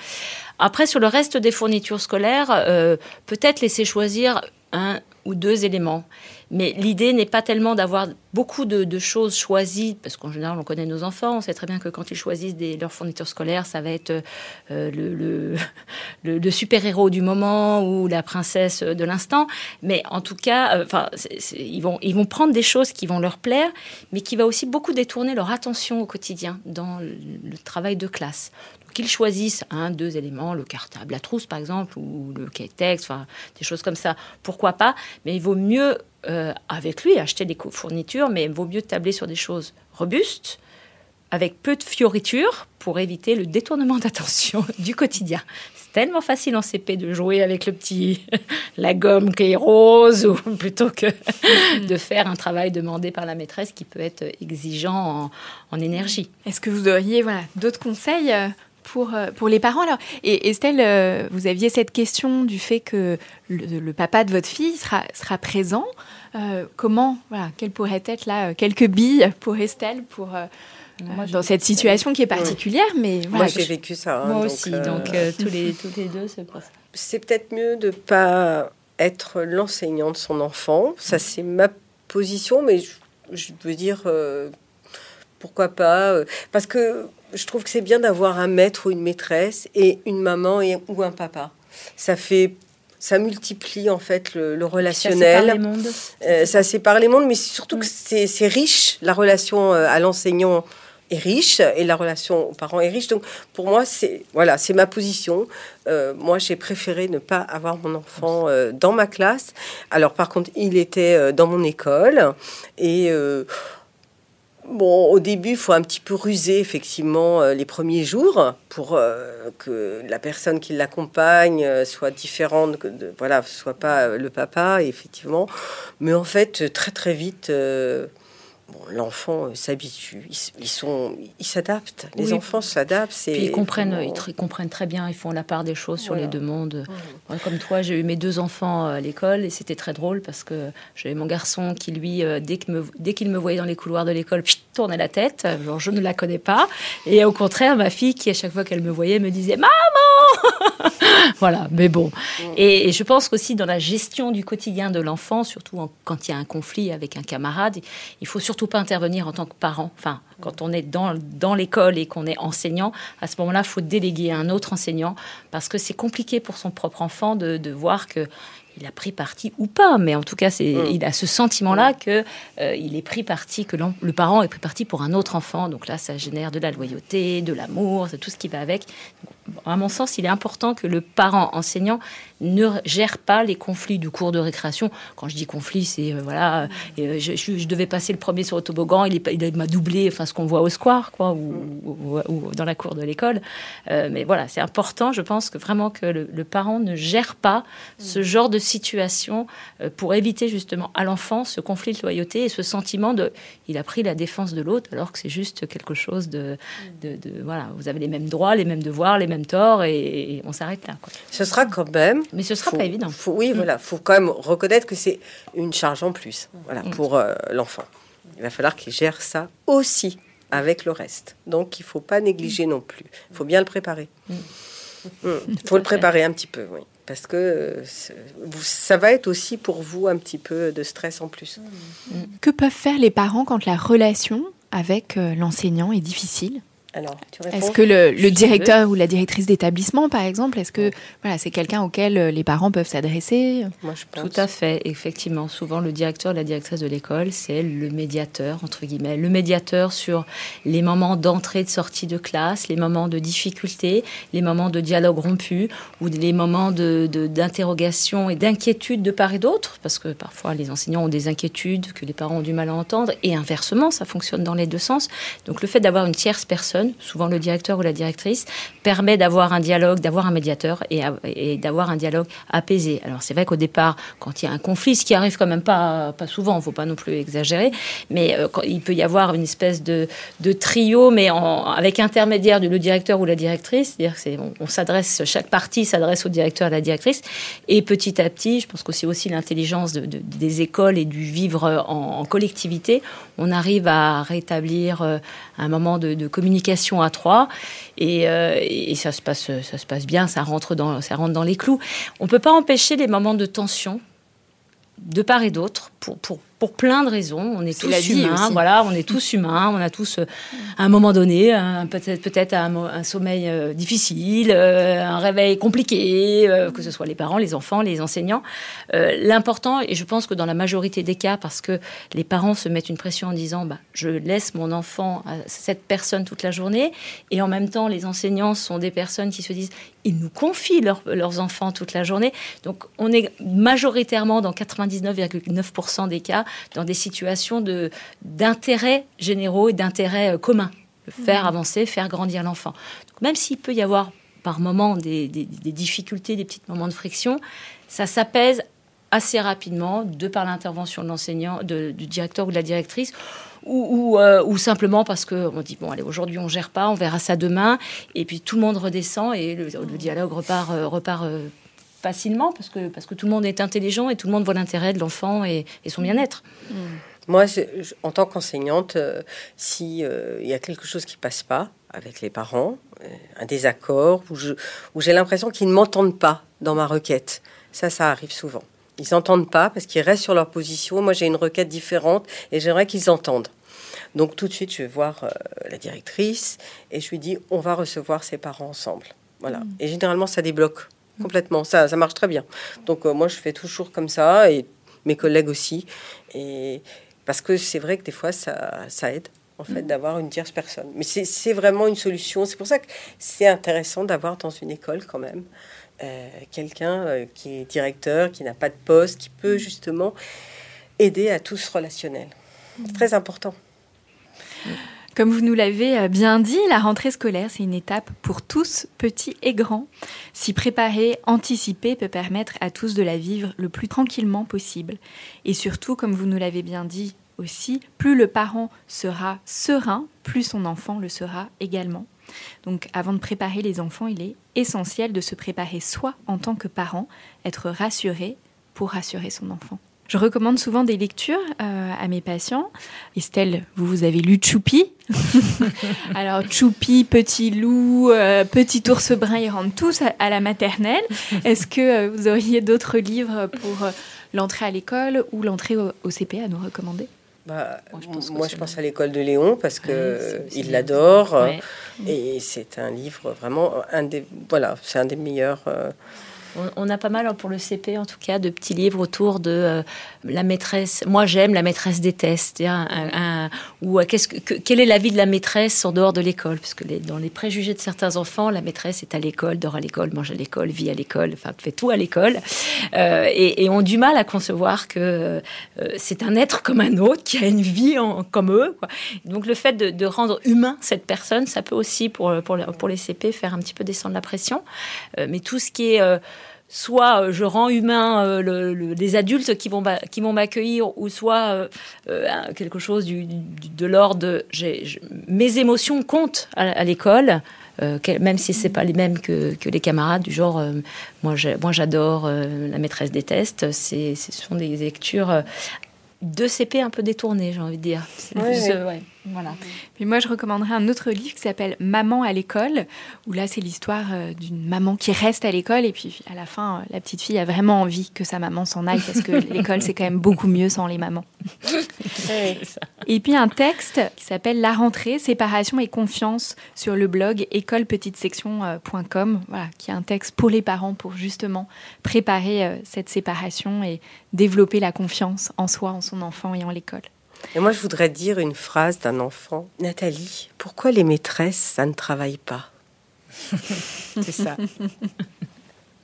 Après, sur le reste des fournitures scolaires, euh, peut-être laisser choisir un ou deux éléments. Mais l'idée n'est pas tellement d'avoir beaucoup de, choses choisies, parce qu'en général, on connaît nos enfants, on sait très bien que quand ils choisissent des, leurs fournitures scolaires, ça va être euh, le, le, super-héros du moment ou la princesse de l'instant. Mais en tout cas, euh, enfin, ils, vont, ils vont prendre des choses qui vont leur plaire, mais qui va aussi beaucoup détourner leur attention au quotidien dans le travail de classe qu'ils choisissent un, deux éléments, le cartable, la trousse par exemple, ou le texte, enfin des choses comme ça, pourquoi pas, mais il vaut mieux euh, avec lui acheter des fournitures, mais il vaut mieux tabler sur des choses robustes, avec peu de fioritures, pour éviter le détournement d'attention du quotidien. C'est tellement facile en CP de jouer avec le petit, la gomme qui est rose, ou plutôt que de faire un travail demandé par la maîtresse qui peut être exigeant en, énergie. Est-ce que vous auriez voilà, d'autres conseils euh, pour, euh, pour les parents. Alors, et Estelle, euh, vous aviez cette question du fait que le, papa de votre fille sera, sera présent. Euh, comment, voilà, quelles pourraient être là quelques billes pour Estelle pour dans cette situation qui est particulière, mais moi j'ai vécu ça. Hein, moi aussi, donc tous les tous les deux c'est C'est peut-être mieux de pas être l'enseignant de son enfant. Ça c'est ma position, mais je, je veux dire pourquoi pas Parce que je trouve que c'est bien d'avoir un maître ou une maîtresse et une maman et, ou un papa. Ça fait ça multiplie en fait le, relationnel. Ça sépare les mondes. Euh, ça sépare les mondes, mais surtout que mm. c'est riche. La relation euh, à l'enseignant est riche et la relation aux parents est riche. Donc pour moi, c'est voilà, c'est ma position. Euh, moi, j'ai préféré ne pas avoir mon enfant dans ma classe. Alors par contre, il était dans mon école et Bon, au début, il faut un petit peu ruser, effectivement, euh, les premiers jours pour euh, que la personne qui l'accompagne euh, soit différente, que de, voilà, soit pas le papa, effectivement. Mais en fait, très très vite, l'enfant euh, s'habitue, ils, sont, ils s'adaptent. Les enfants s'adaptent. Puis ils comprennent, ils, comprennent très bien. Ils font la part des choses sur les demandes. comme toi, j'ai eu mes deux enfants à l'école et c'était très drôle parce que j'avais mon garçon qui lui, euh, dès qu'il me, dès qu'il me voyait dans les couloirs de l'école, tournait la tête. Genre, je ne la connais pas. Et au contraire, ma fille qui à chaque fois qu'elle me voyait me disait maman. voilà. Mais bon. Et, je pense qu'aussi dans la gestion du quotidien de l'enfant, surtout quand il y a un conflit avec un camarade, il faut surtout pas intervenir en tant que parent, enfin Quand on est dans, dans l'école et qu'on est enseignant, à ce moment-là, il faut déléguer à un autre enseignant parce que c'est compliqué pour son propre enfant de, de voir que il a pris parti ou pas, mais en tout cas, c'est, Mm. il a ce sentiment-là que euh, il est pris parti, que le parent est pris parti pour un autre enfant. Donc là, ça génère de la loyauté, de l'amour, c'est tout ce qui va avec. Donc, à mon sens, il est important que le parent enseignant ne gère pas les conflits du cours de récréation. Quand je dis conflit, c'est euh, voilà, euh, je, je- devais passer le premier sur le toboggan, il, est pas- il m'a doublé, enfin ce qu'on voit au square, quoi, ou, ou- ou dans la cour de l'école. Euh, mais voilà, c'est important, je pense que vraiment que le, le parent ne gère pas ce genre de situation euh, pour éviter justement à l'enfant ce conflit de loyauté et ce sentiment de il a pris la défense de l'autre alors que c'est juste quelque chose de, de, de- voilà, vous avez les mêmes droits, les mêmes devoirs, les mêmes torts et, et on s'arrête là. Quoi. Ce sera quand même. Mais ce sera faut- pas évident. faut- oui, voilà, faut quand même reconnaître que c'est une charge en plus, voilà, Mm. pour euh, l'enfant. Il va falloir qu'il gère ça aussi avec le reste. Donc, il faut pas négliger non plus. Il faut bien le préparer. Mm. Il faut le préparer un petit peu, oui. Parce que euh, ça va être aussi pour vous un petit peu de stress en plus. Que peuvent faire les parents quand la relation avec euh, l'enseignant est difficile? Alors, tu réponds Est-ce que le, directeur ou la directrice d'établissement, par exemple, est-ce que voilà, c'est quelqu'un auquel euh, les parents peuvent s'adresser? Moi, je pense. Tout à fait, effectivement. Souvent, le directeur, la directrice de l'école, c'est le médiateur, entre guillemets. Le médiateur sur les moments d'entrée, de sortie de classe, les moments de difficulté, les moments de dialogue rompu, ou les moments de- de- d'interrogation et d'inquiétude de part et d'autre, parce que parfois les enseignants ont des inquiétudes que les parents ont du mal à entendre, et inversement, ça fonctionne dans les deux sens. Donc le fait d'avoir une tierce personne, souvent le directeur ou la directrice, permet d'avoir un dialogue, d'avoir un médiateur et, d'avoir un dialogue apaisé. Alors c'est vrai qu'au départ, quand il y a un conflit, ce qui arrive quand même pas, pas souvent, il faut pas non plus exagérer, mais euh, il peut y avoir une espèce de, trio, mais avec intermédiaire du directeur ou la directrice, c'est-à-dire on, s'adresse, chaque partie s'adresse au directeur et à la directrice, et petit à petit, je pense que c'est aussi l'intelligence de- de- des écoles et du vivre en, en collectivité, on arrive à rétablir euh, un moment de, communication à trois. Et, euh, et ça se passe ça se passe bien ça rentre dans ça rentre dans les clous. On peut pas empêcher les moments de tension de part et d'autre pour, pour, pour plein de raisons. On est tous la vie humains, aussi. voilà, on est tous humains, on a tous euh, à un moment donné un- peut-être peut-être un, sommeil euh, difficile, euh, un réveil compliqué, euh, que ce soit les parents, les enfants, les enseignants. Euh, L'important, et je pense que dans la majorité des cas, parce que les parents se mettent une pression en disant, bah, je laisse mon enfant à cette personne toute la journée, et en même temps, les enseignants sont des personnes qui se disent, ils nous confient leurs- leurs enfants toute la journée. Donc, on est majoritairement dans 99,9% des cas dans des situations de d'intérêts généraux et d'intérêts euh, communs. Faire avancer, faire grandir l'enfant. Même s'il peut y avoir par moments des, des- des difficultés, des petits moments de friction, ça s'apaise assez rapidement de par l'intervention de l'enseignant, du directeur ou de la directrice, ou, ou, euh, ou simplement parce que on dit bon allez aujourd'hui on gère pas, on verra ça demain, et puis tout le monde redescend et le, le dialogue repart euh, repart euh, facilement parce que parce que tout le monde est intelligent et tout le monde voit l'intérêt de l'enfant et, et son bien-être. Moi, je- je- en tant qu'enseignante, euh, si euh, il y a quelque chose qui passe pas avec les parents, euh, un désaccord, où j'ai l'impression qu'ils ne m'entendent pas dans ma requête, ça, ça arrive souvent. Ils n'entendent pas parce qu'ils restent sur leur position. Moi, j'ai une requête différente et j'aimerais qu'ils entendent. Donc, tout de suite, je vais voir euh, la directrice et je lui dis on va recevoir ses parents ensemble. Voilà. Et généralement, ça débloque complètement. Ça, ça marche très bien. Donc, euh, moi, je fais toujours comme ça et mes collègues aussi. Et parce que c'est vrai que des fois, ça, ça aide, en fait, d'avoir une tierce personne. Mais c'est vraiment une solution. C'est pour ça que c'est intéressant d'avoir dans une école, quand même, euh, quelqu'un euh, qui est directeur, qui n'a pas de poste, qui peut justement aider à tout ce relationnel. C'est très important. Comme vous nous l'avez euh, bien dit, la rentrée scolaire, c'est une étape pour tous, petits et grands. S'y préparer, anticiper peut permettre à tous de la vivre le plus tranquillement possible. Et surtout, comme vous nous l'avez bien dit aussi, plus le parent sera serein, plus son enfant le sera également. Donc avant de préparer les enfants, il est essentiel de se préparer soi en tant que parent, être rassuré pour rassurer son enfant. Je recommande souvent des lectures euh, à mes patients. Estelle, vous, vous avez lu Choupi. Alors Choupi, Petit Loup, euh, Petit Ours Brun, ils rentrent tous à, à la maternelle. Est-ce que euh, vous auriez d'autres livres pour euh, l'entrée à l'école ou l'entrée au, au CP à nous recommander? Bah, moi, je pense, à l'école de Léon parce que il l'adore et c'est un livre vraiment un des voilà, c'est un des meilleurs. On, a pas mal hein, pour le CP, en tout cas, de petits livres autour de euh, la maîtresse. Moi, j'aime la maîtresse déteste. Un, ou euh, qu'est-ce que, quelle est la vie de la maîtresse en dehors de l'école? Parce que dans les préjugés de certains enfants, la maîtresse est à l'école, dort à l'école, mange à l'école, vit à l'école, enfin fait tout à l'école, euh, et, ont du mal à concevoir que c'est un être comme un autre qui a une vie comme eux. Donc le fait de, rendre humain cette personne, ça peut aussi pour pour, pour les CP faire un petit peu descendre la pression. mais tout ce qui est soit euh, je rends humain euh, les adultes qui vont, qui vont m'accueillir, ou soit euh, quelque chose du, de l'ordre de mes émotions comptent à, l'école. même si c'est pas les mêmes que, les camarades du genre moi j'adore la maîtresse des tests ce sont des lectures de CP un peu détournées j'ai envie de dire voilà. Puis moi, je recommanderais un autre livre qui s'appelle Maman à l'école, où là, c'est l'histoire euh, d'une maman qui reste à l'école et puis à la fin, euh, la petite fille a vraiment envie que sa maman s'en aille parce que l'école, c'est quand même beaucoup mieux sans les mamans. et puis un texte qui s'appelle La rentrée, séparation et confiance sur le blog écolepetitesection.com, voilà, qui est un texte pour les parents pour justement préparer euh, cette séparation et développer la confiance en soi, en son enfant et en l'école. Et moi, je voudrais dire une phrase d'un enfant. Nathalie, pourquoi les maîtresses, ça ne travaille pas C'est ça.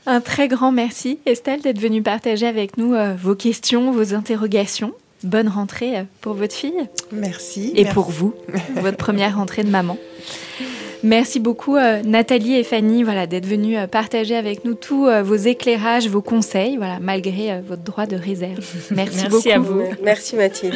Un très grand merci, Estelle, d'être venue partager avec nous euh, vos questions, vos interrogations. Bonne rentrée euh, pour votre fille. Merci. Et pour vous, votre première rentrée de maman. Merci beaucoup euh, Nathalie et Fanny voilà, d'être venues partager avec nous tous vos éclairages, vos conseils, voilà, malgré votre droit de réserve. Merci, Merci beaucoup. à vous. Merci Mathilde.